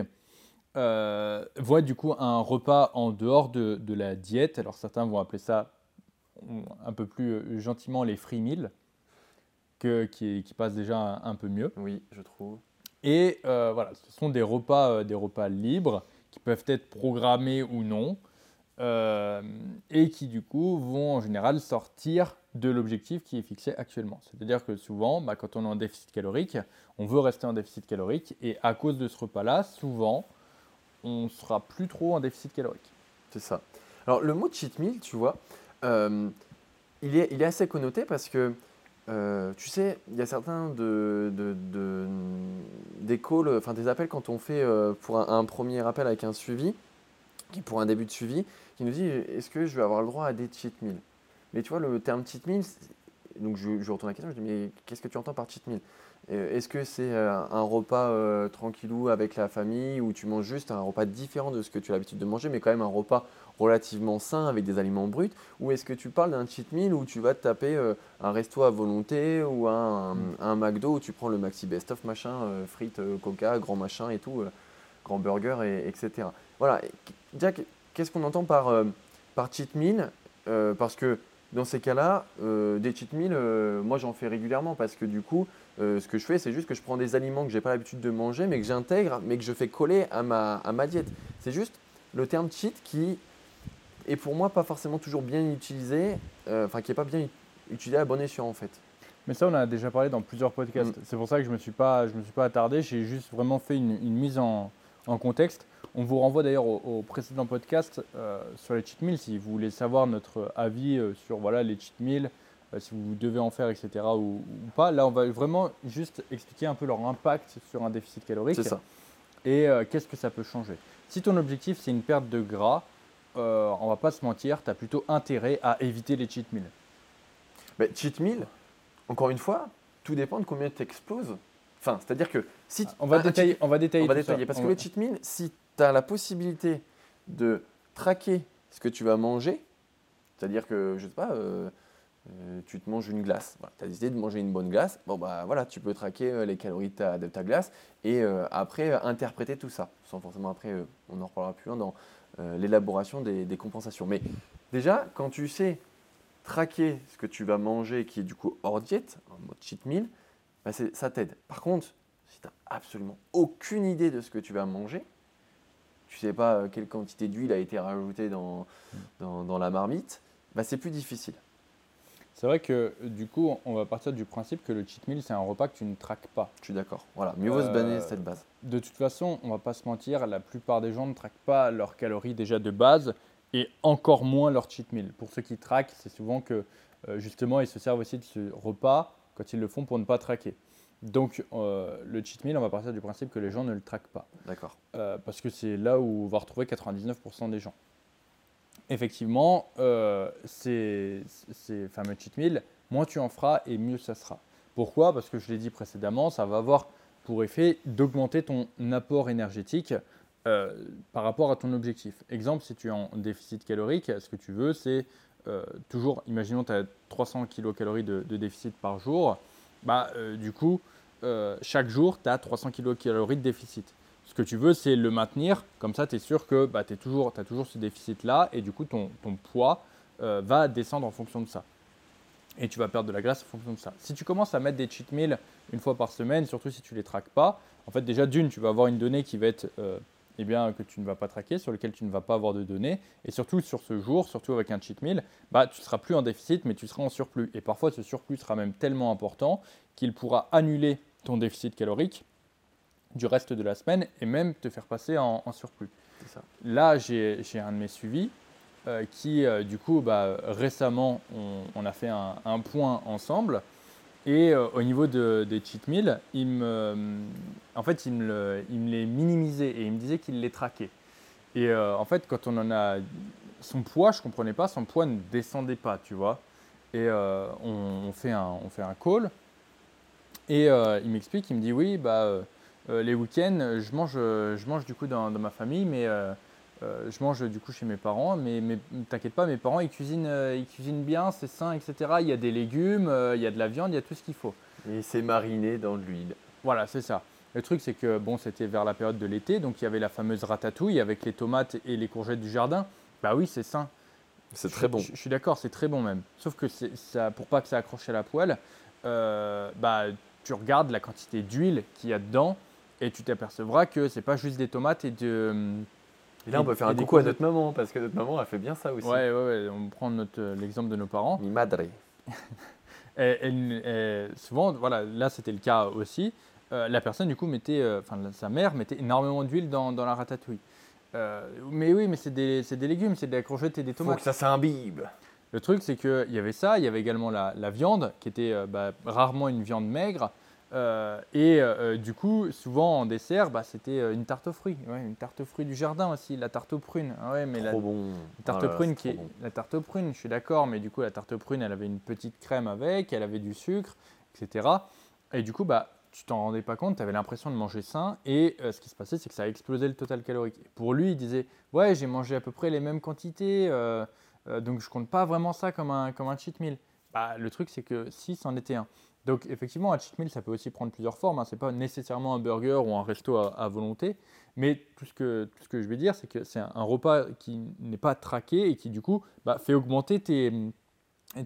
euh, voit du coup un repas en dehors de, de, la diète. Alors certains vont appeler ça un peu plus gentiment les free meals, que, qui, qui passent déjà un, peu mieux. Oui, je trouve. Et euh, voilà, ce sont des repas, euh, des repas libres qui peuvent être programmés ou non, et qui du coup vont en général sortir de l'objectif qui est fixé actuellement. C'est-à-dire que souvent, bah, quand on est en déficit calorique, on veut rester en déficit calorique, et à cause de ce repas-là, souvent, on sera plus trop en déficit calorique. C'est ça. Alors le mot cheat meal, tu vois, euh, il, est, il est assez connoté parce que, euh, tu sais, il y a certains de, des calls, enfin des appels quand on fait euh, pour un, premier appel avec un suivi, qui pour un début de suivi, qui nous dit est-ce que je vais avoir le droit à des cheat meals? Mais tu vois, le terme cheat meal, donc je, je retourne la question, je dis mais qu'est-ce que tu entends par cheat meal? Est-ce que c'est euh, un repas euh, tranquillou avec la famille ou tu manges juste un repas différent de ce que tu as l'habitude de manger, mais quand même un repas relativement sain avec des aliments bruts? Ou est-ce que tu parles d'un cheat meal où tu vas te taper un resto à volonté ou un, un, McDo où tu prends le maxi best-of machin, frites, coca, grand machin et tout, grand burger, et, etc. Voilà. Jack, qu'est-ce qu'on entend par, par cheat meal? Parce que dans ces cas-là, des cheat meals, moi j'en fais régulièrement parce que du coup, euh, ce que je fais, c'est juste que je prends des aliments que j'ai pas l'habitude de manger, mais que j'intègre, mais que je fais coller à ma, à ma diète. C'est juste le terme cheat qui est pour moi pas forcément toujours bien utilisé, euh, enfin qui n'est pas bien utilisé à bon escient en fait. Mais ça, on a déjà parlé dans plusieurs podcasts. Mm. C'est pour ça que je ne me, suis pas, je me suis pas attardé. J'ai juste vraiment fait une, mise en, en, contexte. On vous renvoie d'ailleurs au, précédent podcast euh, sur les cheat meals si vous voulez savoir notre avis sur voilà, les cheat meals, si vous devez en faire, etc. Ou, pas. Là, on va vraiment juste expliquer un peu leur impact sur un déficit calorique. C'est ça. Et euh, qu'est-ce que ça peut changer? Si ton objectif, c'est une perte de gras, euh, on va pas se mentir, tu as plutôt intérêt à éviter les cheat meals. Mais cheat meal, encore une fois, tout dépend de combien tu exploses. Enfin, c'est-à-dire que si. On va, détailler, on va détailler. On va détailler. Parce que le cheat meal, si tu as la possibilité de traquer ce que tu vas manger, c'est-à-dire que, je sais pas, euh, tu te manges une glace. tu as décidé de manger une bonne glace. Bon, bah voilà, tu peux traquer euh, les calories de ta, glace et euh, après interpréter tout ça. Sans forcément après, on en reparlera plus loin dans l'élaboration des, compensations. Mais déjà, quand tu sais traquer ce que tu vas manger qui est du coup hors diète, en mode cheat meal, bah ça t'aide. Par contre, si tu n'as absolument aucune idée de ce que tu vas manger, tu sais pas quelle quantité d'huile a été rajoutée dans la marmite, bah c'est plus difficile. C'est vrai que du coup, on va partir du principe que le cheat meal, c'est un repas que tu ne traques pas. Je suis d'accord. Voilà, mieux vaut se banner euh, cette base. De toute façon, on va pas se mentir, la plupart des gens ne traquent pas leurs calories déjà de base et encore moins leur cheat meal. Pour ceux qui traquent, c'est souvent que euh, justement, ils se servent aussi de ce repas quand ils le font pour ne pas traquer. Donc euh, le cheat meal, on va partir du principe que les gens ne le traquent pas. D'accord. Parce que c'est là où on va retrouver 99% des gens. Effectivement, euh, ces, fameux cheat meals, moins tu en feras et mieux ça sera. Pourquoi? Parce que je l'ai dit précédemment, ça va avoir pour effet d'augmenter ton apport énergétique euh, par rapport à ton objectif. Exemple, si tu es en déficit calorique, ce que tu veux, c'est euh, toujours, imaginons tu as 300 kcal de, déficit par jour, bah, du coup, chaque jour, tu as 300 kcal de déficit. Ce que tu veux, c'est le maintenir, comme ça, tu es sûr que bah, tu as toujours ce déficit-là, et du coup, ton, poids euh, va descendre en fonction de ça. Et tu vas perdre de la graisse en fonction de ça. Si tu commences à mettre des cheat meals une fois par semaine, surtout si tu ne les traques pas, en fait, déjà, d'une, tu vas avoir une donnée qui va être euh, eh bien, que tu ne vas pas traquer, sur lequel tu ne vas pas avoir de données. Et surtout, sur ce jour, surtout avec un cheat meal, bah, tu ne seras plus en déficit, mais tu seras en surplus. Et parfois, ce surplus sera même tellement important qu'il pourra annuler ton déficit calorique du reste de la semaine et même te faire passer en, en surplus. Ça. Là, j'ai un de mes suivis euh, qui, euh, du coup, bah, récemment, on, on a fait un, un point ensemble. Et euh, au niveau de- des cheat meals, il me, en fait, il me, le- il me les minimisait et il me disait qu'il les traquait. Et en fait, quand on en a. Son poids, je ne comprenais pas, son poids ne descendait pas, tu vois. Et on, on fait un, on fait un call. Et il m'explique, il me dit oui, bah, les week-ends, je mange, euh, je mange du coup dans, dans ma famille, mais euh, euh, je mange du coup chez mes parents. Mais, mais t'inquiète pas, mes parents ils cuisinent, euh, ils cuisinent bien, c'est sain, etc. Il y a des légumes, euh, il y a de la viande, il y a tout ce qu'il faut. Et c'est mariné dans de l'huile. Voilà, c'est ça. Le truc, c'est que bon, c'était vers la période de l'été, donc il y avait la fameuse ratatouille avec les tomates et les courgettes du jardin. Bah oui, c'est sain. C'est très bon. Je, je suis d'accord, c'est très bon même. Sauf que ça, pour pas que ça accroche à la poêle, euh, bah, tu regardes la quantité d'huile qu'il y a dedans et tu t'apercevras que c'est pas juste des tomates et de. Et là, on peut faire un coucou à notre maman, parce que notre maman, elle fait bien ça aussi. Ouais, ouais, ouais. On prend euh, l'exemple de nos parents. Mi madre. Et- et- et souvent, voilà, là c'était le cas aussi. euh, la personne du coup mettait, euh, enfin sa mère mettait énormément d'huile dans, dans la ratatouille. Euh, mais oui, mais c'est des, des légumes, c'est de la courgette et des Faut tomates. que ça s'imbibe. Le truc, c'est qu'il y avait ça, il y avait également la, la viande, qui était bah, rarement une viande maigre. Euh, et euh, du coup, souvent en dessert, bah, c'était euh, une tarte aux fruits. Ouais, une tarte aux fruits du jardin aussi, la tarte aux prunes. Ah ouais, mais la, bon. la tarte Oh aux prunes, qui est, bon. la tarte aux prunes, je suis d'accord, mais du coup, la tarte aux prunes, elle avait une petite crème avec, elle avait du sucre, etc. Et du coup, bah, tu t'en rendais pas compte, tu avais l'impression de manger sain, et euh, ce qui se passait, c'est que ça a explosé le total calorique. Pour lui, il disait, ouais, j'ai mangé à peu près les mêmes quantités, euh, euh, donc je compte pas vraiment ça comme un, comme un cheat meal. Bah, le truc, c'est que si, c'en était un. Donc effectivement, un cheat meal, ça peut aussi prendre plusieurs formes. Hein. Ce n'est pas nécessairement un burger ou un resto à, volonté. Mais tout ce, que, tout ce que je vais dire, c'est que c'est un, repas qui n'est pas traqué et qui du coup bah, fait augmenter tes,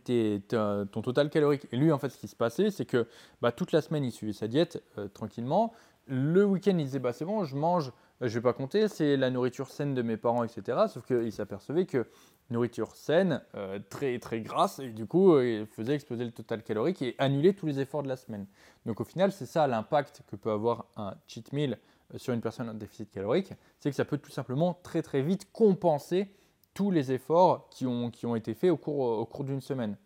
ton total calorique. Et lui, en fait, ce qui se passait, c'est que bah, toute la semaine, il suivait sa diète euh, tranquillement. Le week-end, il disait bah, c'est bon, je mange, je vais pas compter, c'est la nourriture saine de mes parents, etc. Sauf qu'il s'apercevait que nourriture saine, euh, très très grasse, et du coup, euh, faisait exploser le total calorique et annuler tous les efforts de la semaine. Donc au final, c'est ça l'impact que peut avoir un cheat meal euh, sur une personne en déficit calorique, c'est que ça peut tout simplement très très vite compenser tous les efforts qui ont, qui ont été faits au cours, au cours d'une semaine.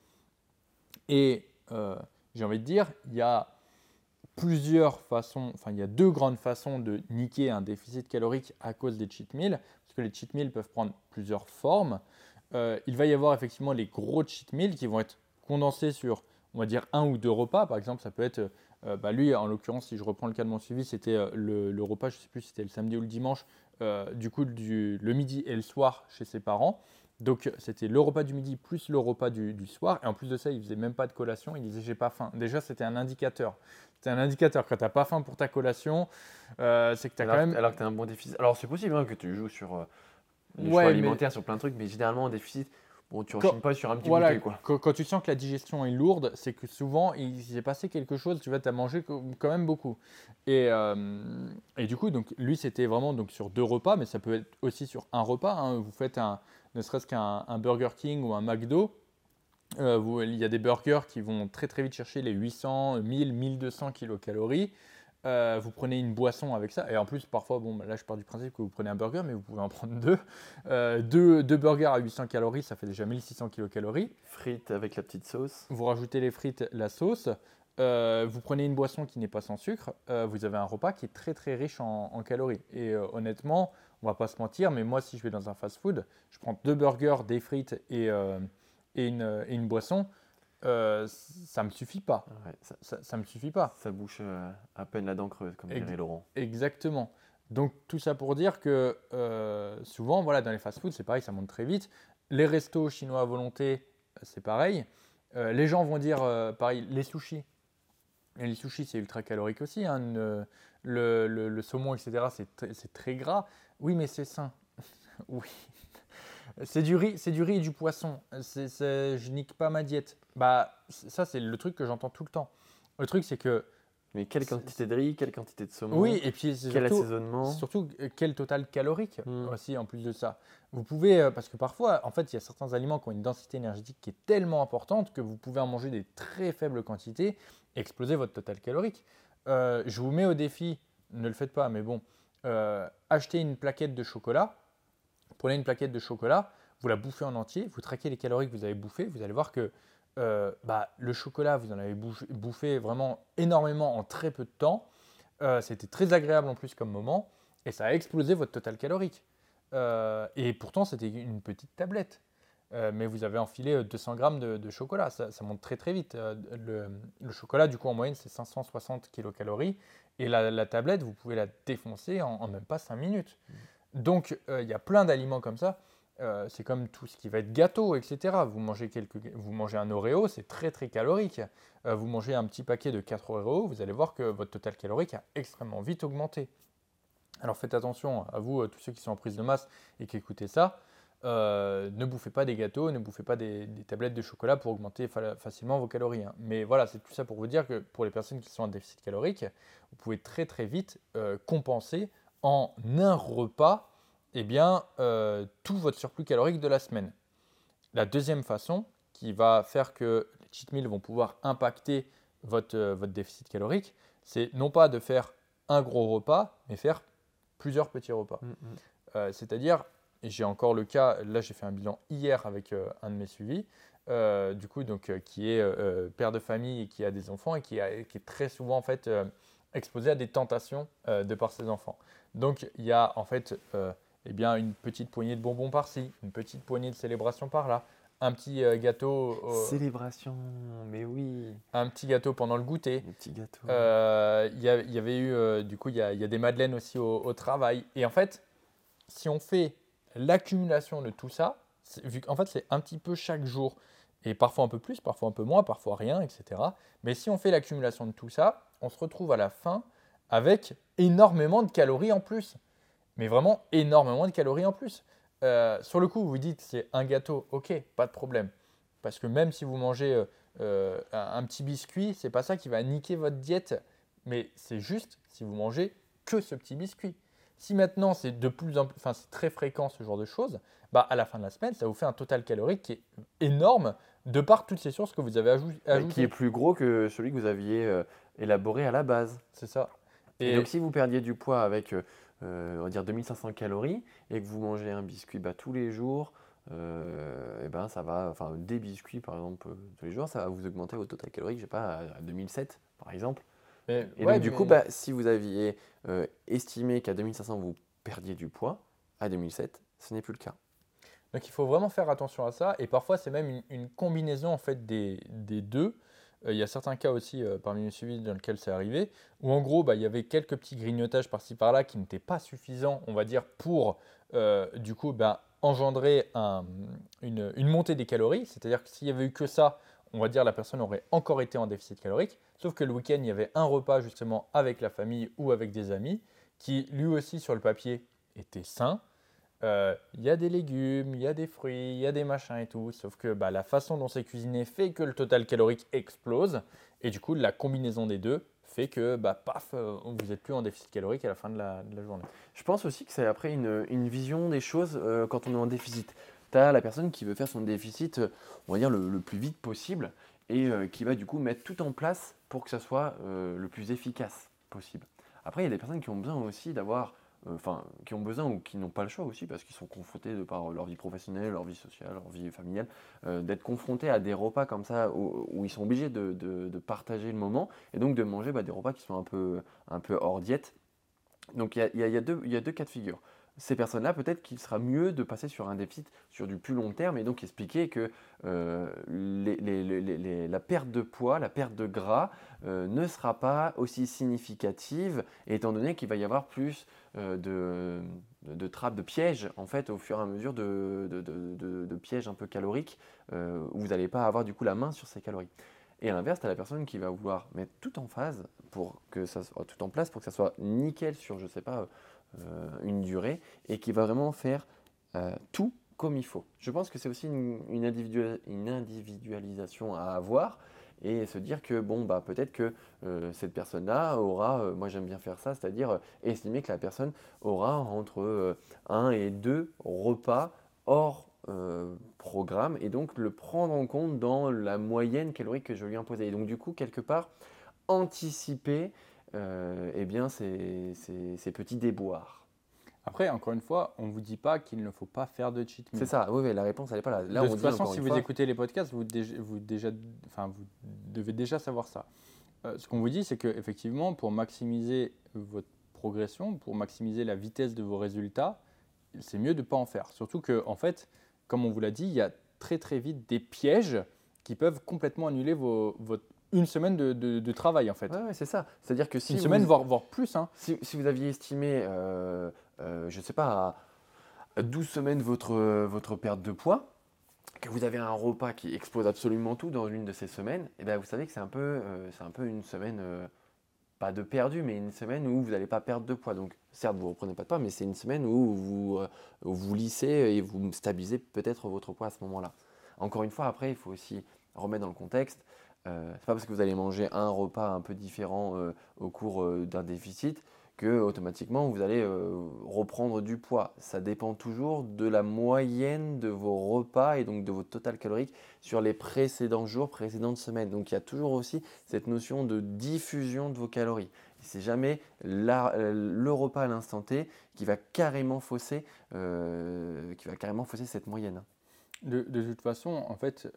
Et euh, j'ai envie de dire, il y a plusieurs façons, enfin il y a deux grandes façons de niquer un déficit calorique à cause des cheat meals, parce que les cheat meals peuvent prendre plusieurs formes. Euh, il va y avoir effectivement les gros cheat meals qui vont être condensés sur, on va dire, un ou deux repas. Par exemple, ça peut être, euh, bah, lui, en l'occurrence, si je reprends le cas de mon suivi, c'était euh, le, le repas, je ne sais plus si c'était le samedi ou le dimanche, euh, du coup, du, le midi et le soir chez ses parents. Donc, c'était le repas du midi plus le repas du, du soir. Et en plus de ça, il faisait même pas de collation. Il disait, j'ai pas faim. Déjà, c'était un indicateur. C'était un indicateur. Quand tu n'as pas faim pour ta collation, c'est que tu as Alors, quand même. alors que tu as un bon déficit. Alors, c'est possible hein, que tu joues sur les Ouais, choix mais- alimentaires, sur plein de trucs, mais généralement, en déficit, bon, tu Quand- rechignes pas sur un petit Voilà, quoi. quand, quand tu sens que la digestion est lourde, c'est que souvent il s'est passé quelque chose, tu vas t'as mangé quand même beaucoup. Et, euh, et du coup, donc, lui c'était vraiment donc, sur deux repas, mais ça peut être aussi sur un repas. hein. Vous faites un, ne serait-ce qu'un un Burger King ou un McDo. euh, vous- il y a des burgers qui vont très très vite chercher les 800, 1000, 1200 kilocalories. Euh, vous prenez une boisson avec ça, et en plus, parfois, bon, bah, là je pars du principe que vous prenez un burger, mais vous pouvez en prendre deux. Euh, deux, deux burgers à 800 calories, ça fait déjà 1600 kilocalories Frites avec la petite sauce. vous rajoutez les frites, la sauce. euh, vous prenez une boisson qui n'est pas sans sucre, vous avez un repas qui est très très riche en, calories. Et honnêtement, on va pas se mentir, mais moi si je vais dans un fast-food, je prends deux burgers, des frites et, et, une, une, boisson, ça me suffit pas. ça, ça, me suffit pas. Ça bouche à peine la dent creuse, comme dirait Laurent. Exactement. Donc tout ça pour dire que souvent, voilà, dans les fast-foods, c'est pareil, ça monte très vite. Les restos chinois à volonté, c'est pareil. les gens vont dire, pareil, les sushis, et les sushis, c'est ultra calorique aussi. Hein. Le, saumon, etc., c'est très gras. Oui, mais c'est sain. oui. C'est du riz, c'est du riz et du poisson. C'est, je nique pas ma diète. Bah, ça, c'est le truc que j'entends tout le temps. Le truc, c'est que mais quelle quantité de riz, quelle quantité de saumon Oui, et puis quel surtout, assaisonnement Surtout euh, quel total calorique hmm. aussi en plus de ça. Vous pouvez, euh, parce que parfois, en fait, il y a certains aliments qui ont une densité énergétique qui est tellement importante que vous pouvez en manger des très faibles quantités et exploser votre total calorique. Euh, je vous mets au défi, ne le faites pas, mais bon, achetez une plaquette de chocolat, prenez une plaquette de chocolat, vous la bouffez en entier, vous traquez les calories que vous avez bouffées, vous allez voir que euh, bah, le chocolat, vous en avez bouffé vraiment énormément en très peu de temps. Euh, c'était très agréable en plus comme moment et ça a explosé votre total calorique. Euh, et pourtant, c'était une petite tablette. mais vous avez enfilé 200 grammes de, chocolat, ça, monte très très vite. Le, chocolat, du coup, en moyenne, c'est 560 kilocalories. Et la, tablette, vous pouvez la défoncer en, même pas 5 minutes. Mmh. Donc, il y a plein d'aliments comme ça. Euh, c'est comme tout ce qui va être gâteau, etc. Vous mangez, vous mangez un Oreo, c'est très très calorique. Euh, vous mangez un petit paquet de 4 Oreo, vous allez voir que votre total calorique a extrêmement vite augmenté. Alors faites attention à vous, euh, tous ceux qui sont en prise de masse et qui écoutez ça. ne bouffez pas des gâteaux, ne bouffez pas des, tablettes de chocolat pour augmenter facilement vos calories. Hein. Mais voilà, c'est tout ça pour vous dire que pour les personnes qui sont en déficit calorique, vous pouvez très très vite compenser en un repas eh bien, euh, tout votre surplus calorique de la semaine. La deuxième façon qui va faire que les cheat meals vont pouvoir impacter votre, euh, votre déficit calorique, c'est non pas de faire un gros repas, mais faire plusieurs petits repas. Mm, mm. Euh, c'est-à-dire, j'ai encore le cas, là j'ai fait un bilan hier avec un de mes suivis, du coup, donc, qui est père de famille et qui a des enfants et qui, qui est très souvent en fait exposé à des tentations de par ses enfants. Donc, il y a en fait eh bien, une petite poignée de bonbons par-ci, une petite poignée de célébration par-là, un petit euh, gâteau. Célébration, mais oui. Un petit gâteau pendant le goûter. Un petit gâteau. Euh, il y, avait eu, euh, du coup, il y, a, des madeleines aussi au, travail. Et en fait, si on fait l'accumulation de tout ça, vu qu'en fait, c'est un petit peu chaque jour, et parfois un peu plus, parfois un peu moins, parfois rien, etc. Mais si on fait l'accumulation de tout ça, on se retrouve à la fin avec énormément de calories en plus mais vraiment énormément de calories en plus. Euh, sur le coup, vous dites c'est un gâteau, ok, pas de problème. Parce que même si vous mangez euh, euh, un, petit biscuit, c'est pas ça qui va niquer votre diète, mais c'est juste si vous mangez que ce petit biscuit. Si maintenant c'est de plus en plus, enfin c'est très fréquent ce genre de choses, bah à la fin de la semaine, ça vous fait un total calorique qui est énorme de par toutes ces sources que vous avez ajoutées. Qui est plus gros que celui que vous aviez élaboré à la base. C'est ça. Et, donc si vous perdiez du poids avec euh, on va dire 2500 calories, et que vous mangez un biscuit bah, tous les jours, euh, et ben ça va, enfin des biscuits par exemple euh, tous les jours, ça va vous augmenter votre total calorique, je sais pas, à 2007 par exemple. et donc du coup, bah, si vous aviez estimé qu'à 2500 vous perdiez du poids, à 2007, ce n'est plus le cas. Donc il faut vraiment faire attention à ça, et parfois c'est même une, combinaison en fait des, des deux. Euh, il y a certains cas aussi euh, parmi les suivis dans lesquels c'est arrivé, où en gros, bah, il y avait quelques petits grignotages par-ci par-là qui n'étaient pas suffisants, on va dire, pour euh, du coup bah, engendrer une, montée des calories. C'est-à-dire que s'il n'y avait eu que ça, on va dire la personne aurait encore été en déficit calorique. Sauf que le week-end, il y avait un repas justement avec la famille ou avec des amis qui lui aussi sur le papier était sain, euh, il y a des légumes, il y a des fruits, il y a des machins et tout. Sauf que bah, la façon dont c'est cuisiné fait que le total calorique explose. Et du coup, la combinaison des deux fait que, bah, paf, euh, vous n'êtes plus en déficit calorique à la fin de la, journée. Je pense aussi que c'est après une, vision des choses euh, quand on est en déficit. Tu as la personne qui veut faire son déficit, on va dire, le, plus vite possible et qui va du coup mettre tout en place pour que ça soit le plus efficace possible. Après, il y a des personnes qui ont besoin aussi d'avoir enfin, qui ont besoin ou qui n'ont pas le choix aussi, parce qu'ils sont confrontés de par leur vie professionnelle, leur vie sociale, leur vie familiale, d'être confrontés à des repas comme ça où, ils sont obligés de, partager le moment et donc de manger bah, des repas qui sont un peu, un peu hors diète. Donc il y a, deux, y a deux cas de figure ces personnes-là, peut-être qu'il sera mieux de passer sur un déficit sur du plus long terme et donc expliquer que euh, la perte de poids, la perte de gras euh, ne sera pas aussi significative étant donné qu'il va y avoir plus euh, de, trappes, de pièges en fait au fur et à mesure de, de pièges un peu caloriques où vous n'allez pas avoir du coup la main sur ces calories. Et à l'inverse, tu as la personne qui va vouloir mettre tout en phase pour que ça soit tout en place pour que ça soit nickel sur, je sais pas, une durée et qui va vraiment faire euh, tout comme il faut. Je pense que c'est aussi une, individualisation à avoir et se dire que bon bah peut-être que euh, cette personne-là aura, moi j'aime bien faire ça, c'est-à-dire estimer que la personne aura entre un et deux repas hors programme et donc le prendre en compte dans la moyenne calorique que je lui ai imposée. Et donc du coup quelque part anticiper euh, eh bien, ces, petits déboires. Après, encore une fois, on ne vous dit pas qu'il ne faut pas faire de cheat meal. C'est ça, oui, la réponse, elle n'est pas là. là de toute façon, si vous écoutez les podcasts, vous, vous, déjà, enfin, vous devez déjà savoir ça. Euh, ce qu'on vous dit, c'est qu'effectivement, pour maximiser votre progression, pour maximiser la vitesse de vos résultats, c'est mieux de ne pas en faire. Surtout que, en fait, comme on vous l'a dit, il y a très très vite des pièges qui peuvent complètement annuler vos, votre une semaine de, travail en fait. Oui, c'est ça. C'est-à-dire que si une semaine voire, voire plus. Hein. Si, vous aviez estimé, euh, euh, je ne sais pas, à 12 semaines votre, votre perte de poids, que vous avez un repas qui explose absolument tout dans une de ces semaines, et eh bien vous savez que c'est un peu, euh, c'est un peu une semaine pas de perdu, mais une semaine où vous n'allez pas perdre de poids. Donc, certes, vous ne reprenez pas de poids, mais c'est une semaine où vous, vous lissez et vous stabilisez peut-être votre poids à ce moment-là. Encore une fois, après, il faut aussi remettre dans le contexte. Euh, c'est pas parce que vous allez manger un repas un peu différent euh, au cours euh, d'un déficit que automatiquement vous allez reprendre du poids. Ça dépend toujours de la moyenne de vos repas et donc de votre total calorique sur les précédents jours, précédentes semaines. Donc il y a toujours aussi cette notion de diffusion de vos calories. C'est jamais le repas à l'instant T qui va carrément fausser, qui va carrément fausser cette moyenne. De, de toute façon, en fait,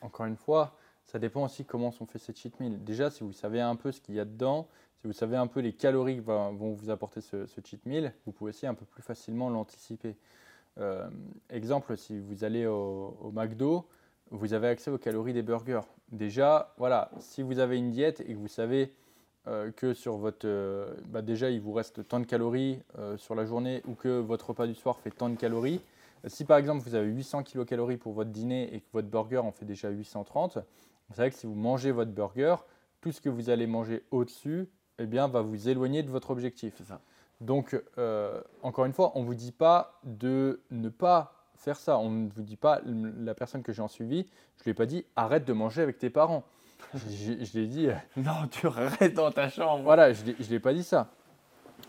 encore une fois, ça dépend aussi comment sont faits ces cheat meals. Déjà, si vous savez un peu ce qu'il y a dedans, si vous savez un peu les calories que vont vous apporter ce, cheat meal, vous pouvez aussi un peu plus facilement l'anticiper. Euh, exemple, si vous allez au, McDo, vous avez accès aux calories des burgers. Déjà, voilà, si vous avez une diète et que vous savez euh, que sur votre. Euh, bah déjà, il vous reste tant de calories sur la journée ou que votre repas du soir fait tant de calories. Si par exemple vous avez 800 kcal pour votre dîner et que votre burger en fait déjà 830, vous savez que si vous mangez votre burger, tout ce que vous allez manger au-dessus eh bien, va vous éloigner de votre objectif. Donc, euh, encore une fois, on ne vous dit pas de ne pas faire ça. On ne vous dit pas, la personne que j'ai en suivi, je ne lui ai pas dit arrête de manger avec tes parents. je, je l'ai dit. Euh, non, tu restes dans ta chambre. Voilà, je ne l'ai pas dit ça.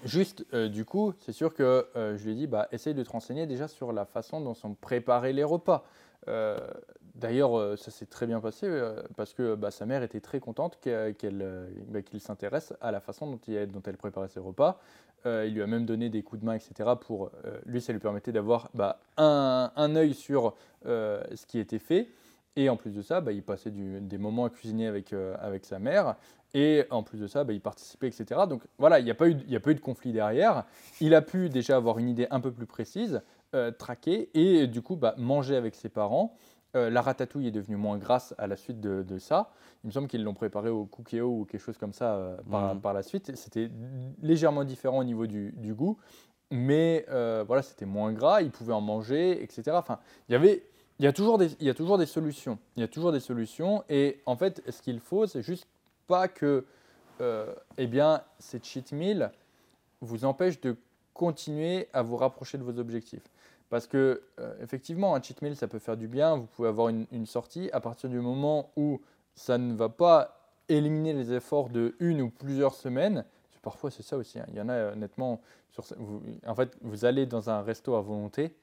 Juste, euh, du coup, c'est sûr que je lui ai dit bah, essaye de te renseigner déjà sur la façon dont sont préparés les repas. D'ailleurs, euh, ça s'est très bien passé euh, parce que bah, sa mère était très contente euh, bah, qu'il s'intéresse à la façon dont, elle préparait ses repas. il lui a même donné des coups de main, etc. Pour lui, ça lui permettait d'avoir bah, un, un, œil sur ce qui était fait. Et en plus de ça, il passait des moments à cuisiner avec, avec sa mère. Et en plus de ça, il participait, etc. Donc voilà, il n'y a, a pas eu de conflit derrière. Il a pu déjà avoir une idée un peu plus précise, traquer et du coup manger avec ses parents. Euh, la ratatouille est devenue moins grasse à la suite de, ça. Il me semble qu'ils l'ont préparé au cookéo ou quelque chose comme ça euh, mhm. par, la suite. C'était légèrement différent au niveau du, goût, mais euh, voilà, c'était moins gras. Ils pouvaient en manger, etc. Enfin, il y avait, il y a toujours des, il y a toujours des solutions. Il y a toujours des solutions. Et en fait, ce qu'il faut, c'est juste pas que, eh bien, ces cheat meals vous empêchent de continuer à vous rapprocher de vos objectifs. Parce que, euh, effectivement, un cheat meal, ça peut faire du bien. Vous pouvez avoir une, sortie à partir du moment où ça ne va pas éliminer les efforts de une ou plusieurs semaines. Parfois, c'est ça aussi. Hein. Il y en a, honnêtement, sur, en fait, vous allez dans un resto à volonté,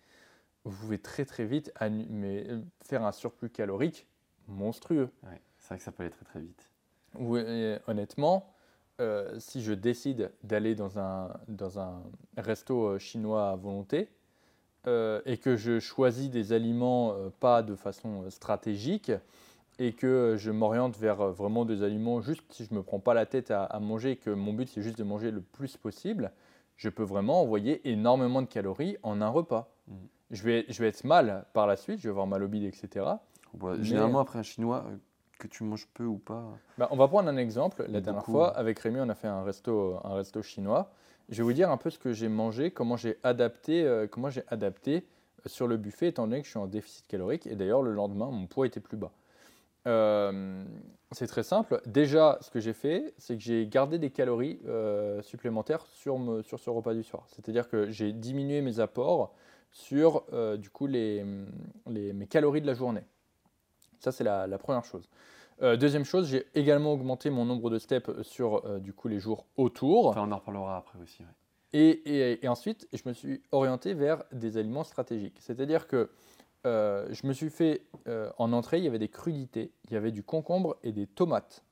vous pouvez très très vite mais, euh, faire un surplus calorique monstrueux. c'est vrai que ça peut aller très très vite. Oui, honnêtement, euh, si je décide d'aller dans un, dans un resto euh, chinois à volonté euh, et que je choisis des aliments euh, pas de façon euh, stratégique et que je m'oriente vers vraiment des aliments juste si je ne me prends pas la tête à, à manger et que mon but c'est juste de manger le plus possible, je peux vraiment envoyer énormément de calories en un repas. Mhm. Je, vais, je vais être mal par la suite, je vais avoir mal au bide, etc. Ouais, Mais- Généralement, après un chinois, que tu manges peu ou pas. Bah, on va prendre un exemple. La dernière fois, avec Rémi, on a fait un resto, un resto chinois. Je vais vous dire un peu ce que j'ai mangé, comment j'ai adapté, euh, comment j'ai adapté euh, sur le buffet, étant donné que je suis en déficit calorique. Et d'ailleurs, le lendemain, mon poids était plus bas. Euh, c'est très simple. Déjà, ce que j'ai fait, c'est que j'ai gardé des calories supplémentaires sur, ce repas du soir. C'est-à-dire que j'ai diminué mes apports sur mes calories de la journée. Ça, c'est la première chose. Euh, deuxième chose, j'ai également augmenté mon nombre de steps sur euh, du coup les jours autour. Enfin, on en reparlera après aussi. ouais. Et, et- et ensuite, je me suis orienté vers des aliments stratégiques. C'est-à-dire que euh, je me suis fait, euh, en entrée, il y avait des crudités, il y avait du concombre et des tomates.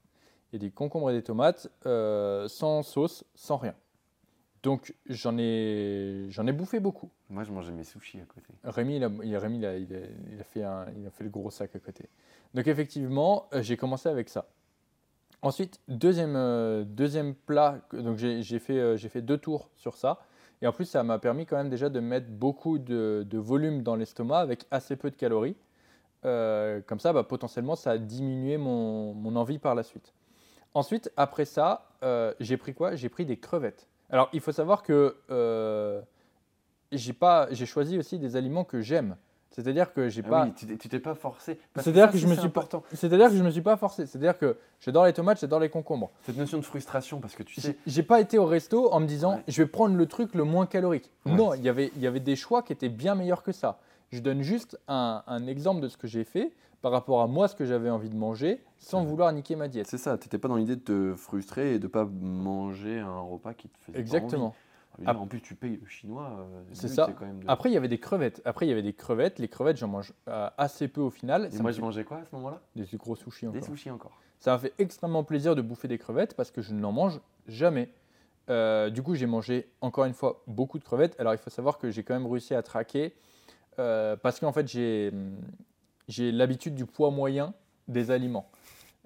Et des concombres et des tomates euh, sans sauce, sans rien. Donc j'en ai, j'en ai bouffé beaucoup. Moi, je mangeais mes sushis à côté. Rémi, il a, il a- Rémi, il a, il a- il a fait un- il a fait le gros sac à côté. Donc effectivement, euh, j'ai commencé avec ça. Ensuite, deuxième, euh, deuxième plat, donc j'ai fait, euh, j'ai fait deux tours sur ça. Et en plus, ça m'a permis quand même déjà de mettre beaucoup de, de volume dans l'estomac avec assez peu de calories. Euh, comme ça, bah, potentiellement, ça a diminué mon, mon envie par la suite. Ensuite, après ça, j'ai pris quoi? J'ai pris des crevettes. Alors, il faut savoir que euh, j'ai pas, j'ai choisi aussi des aliments que j'aime. C'est-à-dire que j'ai Ah pas, oui, tu t'es- pas forcé. C'est-à-dire que je me suis important. c'est-à-dire que je me suis pas forcé. C'est-à-dire que j'adore les tomates, j'adore les concombres. Cette notion de frustration, parce que tu sais, J'ai j'ai pas été au resto en me disant Ouais. je vais prendre le truc le moins calorique. Ouais. Non, il y avait, il y avait des choix qui étaient bien meilleurs que ça. Je donne juste un, un exemple de ce que j'ai fait par rapport à moi, ce que j'avais envie de manger, sans vouloir niquer ma diète. c'est ça, tu n'étais pas dans l'idée de te frustrer et de pas manger un repas qui te faisait pas Exactement. envie. En plus, tu payes le chinois. euh, C'est ça. quand même de- Après, il y avait des crevettes. Après, il y avait des crevettes. Les crevettes, j'en mange euh, assez peu au final. Et Ça moi, me je mangeais quoi à ce moment-là? Des gros sushis Des encore. sushis encore. Ça m'a fait extrêmement plaisir de bouffer des crevettes parce que je n'en mange jamais. Euh, du coup, j'ai mangé encore une fois beaucoup de crevettes. Alors, il faut savoir que j'ai quand même réussi à traquer euh, parce qu'en fait, j'ai hum, j'ai l'habitude du poids moyen des aliments.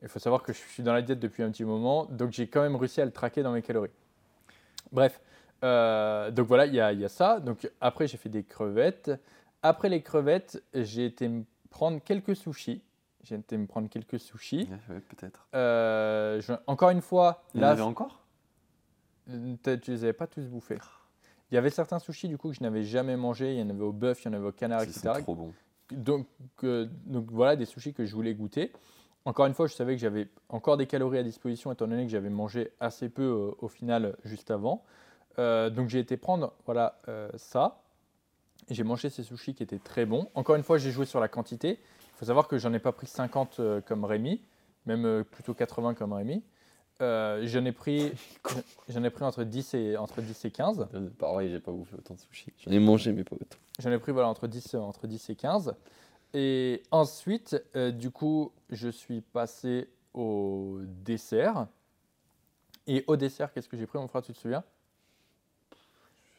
Il faut savoir que je suis dans la diète depuis un petit moment, donc j'ai quand même réussi à le traquer dans mes calories. Bref, euh, donc voilà, il y, a- il y a ça. Donc après, j'ai fait des crevettes. Après les crevettes, j'ai été me prendre quelques sushis. J'ai été me prendre quelques sushis. Ouais, peut-être. Euh, je- encore une fois, Il y en avait encore? euh, tu les avais pas tous bouffés. Il y avait certains sushis du coup que je n'avais jamais mangé. Il y en avait au bœuf, il y en avait au canard, etc. c'est trop bon. Donc, euh, donc voilà des sushis que je voulais goûter. Encore une fois, je savais que j'avais encore des calories à disposition étant donné que j'avais mangé assez peu euh, au final euh, juste avant. Donc j'ai été prendre voilà ça. J'ai mangé ces sushis qui étaient très bons. Encore une fois, j'ai joué sur la quantité. Il faut savoir que j'en ai pas pris 50 euh, comme Rémi, même plutôt 80 comme Rémi. Euh, j'en ai pris j'en ai pris entre 10 et entre 10 et 15. Euh, Pareil, j'ai pas bouffé autant de sushis. J'en ai mangé, mais pas autant. J'en ai pris voilà, entre, 10, euh, entre 10 et 15. Et ensuite, euh, du coup, je suis passé au dessert. Et au dessert, qu'est-ce que j'ai pris, mon frère, tu te souviens?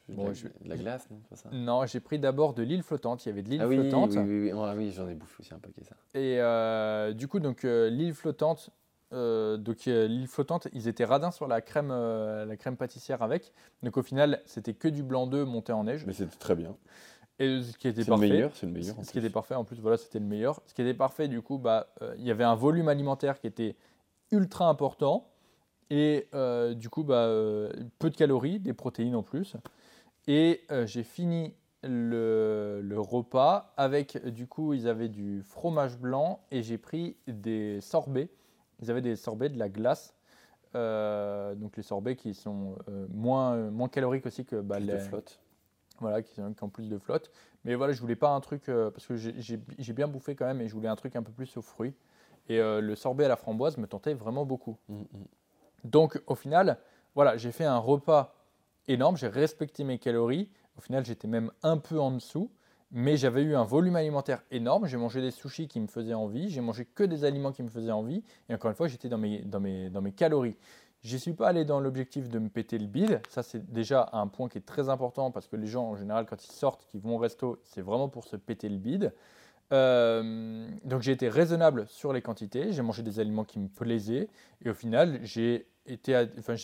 Bon, la, je- la glace, non C'est pas ça? Non, j'ai pris d'abord de l'île flottante. Il y avait de l'île Ah oui, flottante. oui, oui, oui. Ah oui, j'en ai bouffé aussi un paquet, ça. Et euh, du coup, donc euh, l'île flottante, euh, donc euh, l'île flottante, ils étaient radins sur la crème, euh, la crème pâtissière avec. Donc au final, c'était que du blanc d'œuf monté en neige. Mais c'était très bien. Et ce qui était C'est le parfait. meilleur, c'est le meilleur. en Ce qui était parfait, en plus, voilà, c'était le meilleur. Ce qui était parfait, du coup, bah, il y avait un volume alimentaire qui était ultra important. Et du coup, bah, peu de calories, des protéines en plus. Et j'ai fini le, le repas avec, du coup, ils avaient du fromage blanc et j'ai pris des sorbets. Ils avaient des sorbets, de la glace. Euh, donc les sorbets qui sont euh, moins, moins caloriques aussi que bah, les, flotte. voilà, qui, ont- qui ont plus de flotte. Mais voilà, je voulais pas un truc, euh, parce que j'ai- bien bouffé quand même, et je voulais un truc un peu plus aux fruits. Et euh, le sorbet à la framboise me tentait vraiment beaucoup. Mm, mm. Donc au final, voilà, j'ai fait un repas énorme, j'ai respecté mes calories. Au final, j'étais même un peu en dessous, mais j'avais eu un volume alimentaire énorme. J'ai mangé des sushis qui me faisaient envie, j'ai mangé que des aliments qui me faisaient envie. Et encore une fois, j'étais dans mes, calories. J'y suis pas allé dans l'objectif de me péter le bide. Ça, c'est déjà un point qui est très important parce que les gens, en général, quand ils sortent, qu'ils vont au resto, c'est vraiment pour se péter le bide. Euh, donc j'ai été raisonnable sur les quantités, j'ai mangé des aliments qui me plaisaient et au final j'ai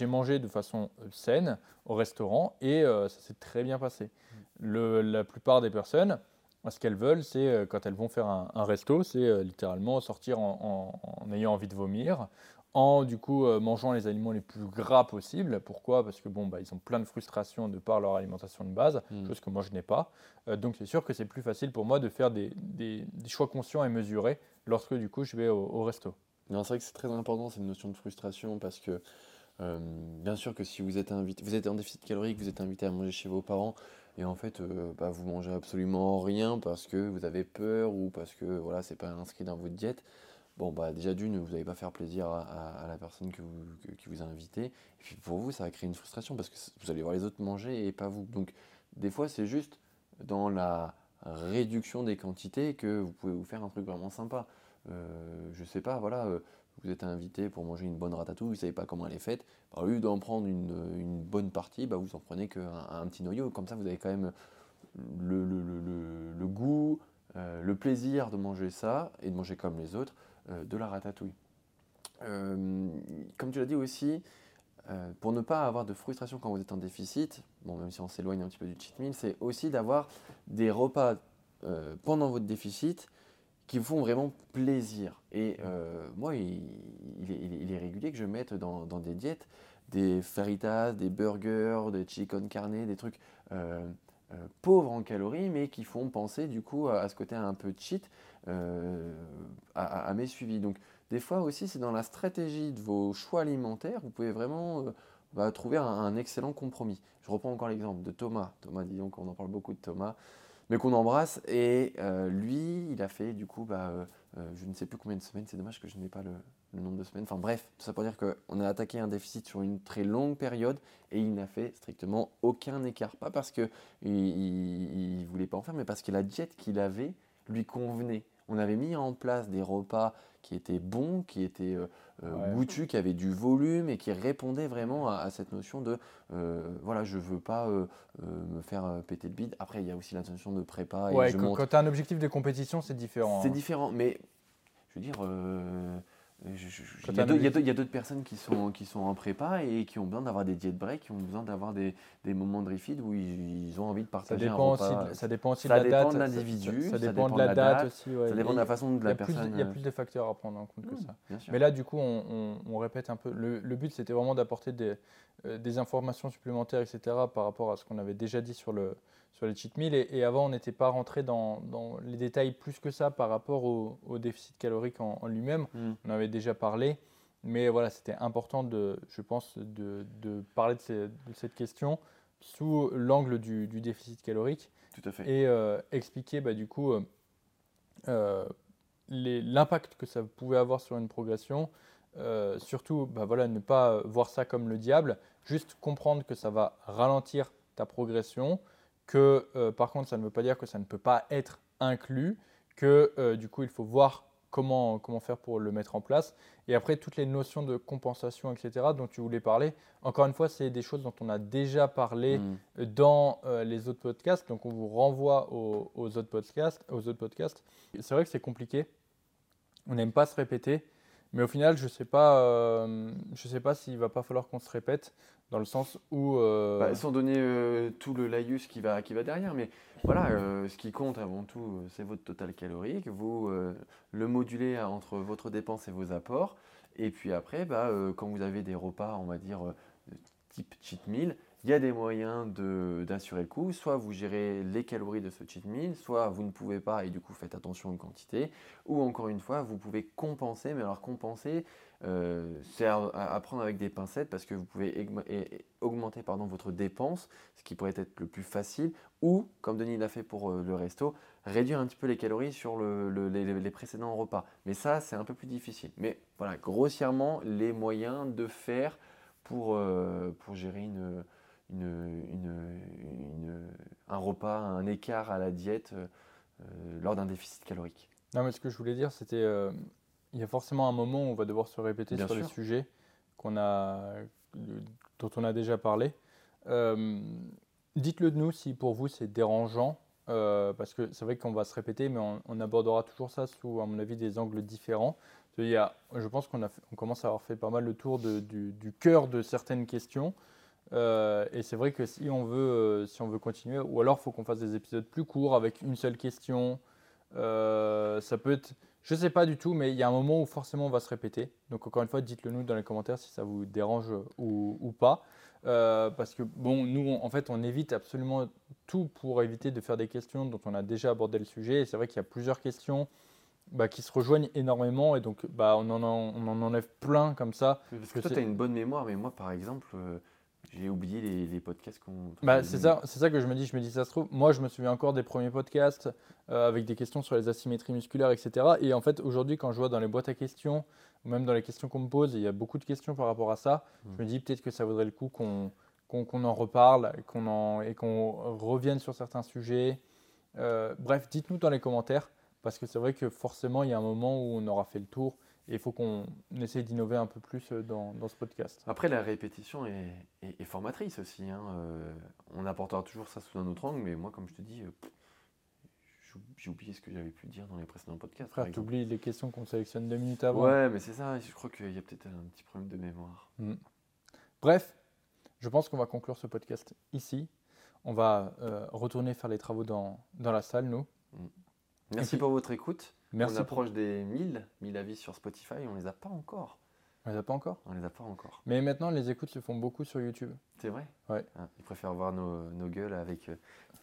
mangé de façon euh, saine au restaurant et euh, ça s'est très bien passé. Le, la plupart des personnes, ce qu'elles veulent, c'est quand elles vont faire un, resto, c'est littéralement sortir en, en, ayant envie de vomir, en du coup euh, mangeant les aliments les plus gras possibles. Pourquoi? Parce que bon, bah, ils ont plein de frustrations de par leur alimentation de base, mm. chose que moi je n'ai pas. Euh, donc c'est sûr que c'est plus facile pour moi de faire des, des, choix conscients et mesurés lorsque du coup je vais au, resto. Non, c'est vrai que c'est très important cette notion de frustration parce que euh, bien sûr que si vous êtes invité, vous êtes en déficit calorique, vous êtes invité à manger chez vos parents et en fait bah, vous mangez absolument rien parce que vous avez peur ou parce que voilà c'est pas inscrit dans votre diète bon, bah, déjà d'une, vous n'allez pas faire plaisir à, la personne que qui vous a invité. Et puis pour vous, ça va créer une frustration parce que vous allez voir les autres manger et pas vous. Donc des fois, c'est juste dans la réduction des quantités que vous pouvez vous faire un truc vraiment sympa. Euh, je sais pas, voilà, euh, vous êtes invité pour manger une bonne ratatouille, vous ne savez pas comment elle est faite. Bah, au lieu d'en prendre une, bonne partie, bah, vous en prenez qu'un un petit noyau. Comme ça, vous avez quand même le, goût, euh, le plaisir de manger ça et de manger comme les autres. Euh, de la ratatouille. Euh, comme tu l'as dit aussi, euh, pour ne pas avoir de frustration quand vous êtes en déficit, bon, même si on s'éloigne un petit peu du cheat meal, c'est aussi d'avoir des repas pendant votre déficit qui font vraiment plaisir. Et moi, il, est, régulier que je mette dans, des diètes des faritas, des burgers, des chicken carne, des trucs pauvres en calories, mais qui font penser du coup à, ce côté un peu cheat. Euh, à, mes suivis. Donc des fois aussi, c'est dans la stratégie de vos choix alimentaires, vous pouvez vraiment euh, bah, trouver un, excellent compromis. Je reprends encore l'exemple de Thomas. Thomas, disons qu'on en parle beaucoup de Thomas, mais qu'on embrasse. Et euh, lui, il a fait du coup, bah, je ne sais plus combien de semaines, c'est dommage que je n'ai pas le, nombre de semaines. Enfin bref, tout ça pour dire qu'on a attaqué un déficit sur une très longue période et il n'a fait strictement aucun écart. Pas parce qu'il ne voulait pas en faire, mais parce que la diète qu'il avait lui convenait. On avait mis en place des repas qui étaient bons, qui étaient euh, euh, goûtus, qui avaient du volume et qui répondaient vraiment à, cette notion de euh, voilà, je veux pas me faire péter le bide. Après, il y a aussi la notion de prépa. Et quand, tu as un objectif de compétition, c'est différent. C'est hein. différent, mais je veux dire il y a d'autres personnes qui sont, qui sont en prépa et qui ont besoin d'avoir des diet breaks, qui ont besoin d'avoir des, des, moments de refeed où ils, ont envie de partager ça dépend un repas. Aussi ça dépend aussi de la date. de l'individu. Ça, dépend de la, date, aussi. Ça dépend de la façon de la personne. Il y a plus de facteurs à prendre en compte que mmh, ça. Mais là, du coup, on, on, répète un peu. Le, le but, c'était vraiment d'apporter des, euh, des informations supplémentaires, etc., par rapport à ce qu'on avait déjà dit sur le, sur les cheat meals. Et, avant, on n'était pas rentré dans, dans, les détails plus que ça par rapport au, déficit calorique en, lui-même. Mmh. On avait déjà parlé. Mais voilà, c'était important, de, je pense, de, de parler de, cette question sous l'angle du, du, déficit calorique. Tout à fait. Et euh, expliquer bah, du coup euh, euh, l'impact que ça pouvait avoir sur une progression. surtout, bah, voilà, ne pas voir ça comme le diable, juste comprendre que ça va ralentir ta progression, que par contre, ça ne veut pas dire que ça ne peut pas être inclus, que du coup, il faut voir comment, comment faire pour le mettre en place. Et après, toutes les notions de compensation, etc., dont tu voulais parler, encore une fois, c'est des choses dont on a déjà parlé mm. dans euh, les autres podcasts. Donc, on vous renvoie aux, autres podcasts. Aux autres podcasts. C'est vrai que c'est compliqué. On n'aime pas se répéter. Mais au final, je ne sais pas, euh, je pas s'il va pas falloir qu'on se répète dans le sens où. Euh, bah, sans donner euh, tout le laïus qui va, qui va derrière, mais voilà, ce qui compte avant tout, c'est votre total calorique. Vous le modulez entre votre dépense et vos apports. Et puis après, bah, quand vous avez des repas, on va dire type cheat meal, il y a des moyens d'assurer le coup. Soit vous gérez les calories de ce cheat meal, soit vous ne pouvez pas et du coup faites attention aux quantités. Ou encore une fois, vous pouvez compenser. Mais alors compenser, euh, c'est à, prendre avec des pincettes parce que vous pouvez augmenter pardon, votre dépense, ce qui pourrait être le plus facile. Ou, comme Denis l'a fait pour euh, le resto, réduire un petit peu les calories sur les, précédents repas. Mais ça, c'est un peu plus difficile. Mais voilà, grossièrement, les moyens de faire pour, euh, pour gérer une une, un repas, un écart à la diète euh, lors d'un déficit calorique. Non, mais ce que je voulais dire, c'était euh, il y a forcément un moment où on va devoir se répéter sur les sujets qu'on a, dont on a déjà parlé. Euh, dites-le de nous si pour vous c'est dérangeant, euh, parce que c'est vrai qu'on va se répéter, mais on, abordera toujours ça sous, à mon avis, des angles différents. Il y a, je pense qu'on on commence à avoir fait pas mal le tour du, du cœur de certaines questions. Euh, et c'est vrai que si on veut, si on veut continuer, ou alors il faut qu'on fasse des épisodes plus courts avec une seule question. ça peut être je ne sais pas du tout, mais il y a un moment où forcément on va se répéter. Donc encore une fois, dites-le nous dans les commentaires si ça vous dérange ou, pas. Euh, parce que bon, nous, en fait, on évite absolument tout pour éviter de faire des questions dont on a déjà abordé le sujet. Et c'est vrai qu'il y a plusieurs questions bah, qui se rejoignent énormément et donc bah, on, en, on en enlève plein comme ça. Parce que toi, tu as une bonne mémoire, mais moi, par exemple, euh, j'ai oublié les, podcasts qu'on. Bah, c'est ça, c'est ça que je me dis. Je me dis, ça se trouve, moi, je me souviens encore des premiers podcasts euh, avec des questions sur les asymétries musculaires, etc. Et en fait, aujourd'hui, quand je vois dans les boîtes à questions, ou même dans les questions qu'on me pose, il y a beaucoup de questions par rapport à ça. Hmm. Je me dis peut-être que ça vaudrait le coup qu'on qu'on en reparle qu'on en, et qu'on revienne sur certains sujets. Euh, bref, dites-nous dans les commentaires, parce que c'est vrai que forcément, il y a un moment où on aura fait le tour. Et il faut qu'on essaye d'innover un peu plus euh, dans, dans, ce podcast. Après, la répétition est, est, formatrice aussi. Hein. Euh, on apportera toujours ça sous un autre angle, mais moi, comme je te dis, euh, j'ai oublié ce que j'avais pu dire dans les précédents podcasts. Frère, tu oublies les questions qu'on sélectionne deux minutes avant. Ouais, mais c'est ça. Je crois qu'il y a peut-être un petit problème de mémoire. Hmm. Bref, je pense qu'on va conclure ce podcast ici. On va retourner faire les travaux dans, dans la salle, nous. Hmm. Merci pour votre écoute. Merci on approche des 1000, 1000 avis sur Spotify, on les a pas encore. On les a pas encore? On les a pas encore. Mais maintenant, les écoutes se font beaucoup sur YouTube. C'est vrai? Ouais. Ah, ils préfèrent voir nos, nos gueules avec euh,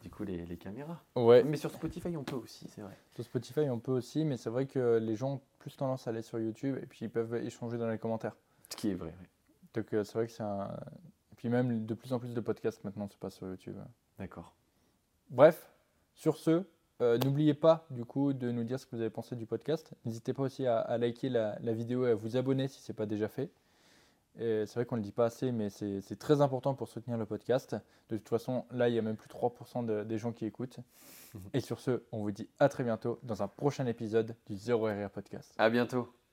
du coup les, les, caméras. Ouais. Mais sur Spotify, on peut aussi, c'est vrai. Sur Spotify, on peut aussi, mais c'est vrai que les gens ont plus tendance à aller sur YouTube et puis ils peuvent échanger dans les commentaires. Ce qui est vrai, oui. Donc euh, c'est vrai que c'est un. Et puis même de plus en plus de podcasts maintenant se passent sur YouTube. D'accord. Bref, sur ce, euh, n'oubliez pas du coup de nous dire ce que vous avez pensé du podcast. N'hésitez pas aussi à, liker la, vidéo et à vous abonner si ce n'est pas déjà fait. C'est vrai qu'on ne le dit pas assez, mais c'est très important pour soutenir le podcast. De toute façon, là, il y a même plus de 3% des gens qui écoutent. Et sur ce, on vous dit à très bientôt dans un prochain épisode du Zero RR Podcast. À bientôt.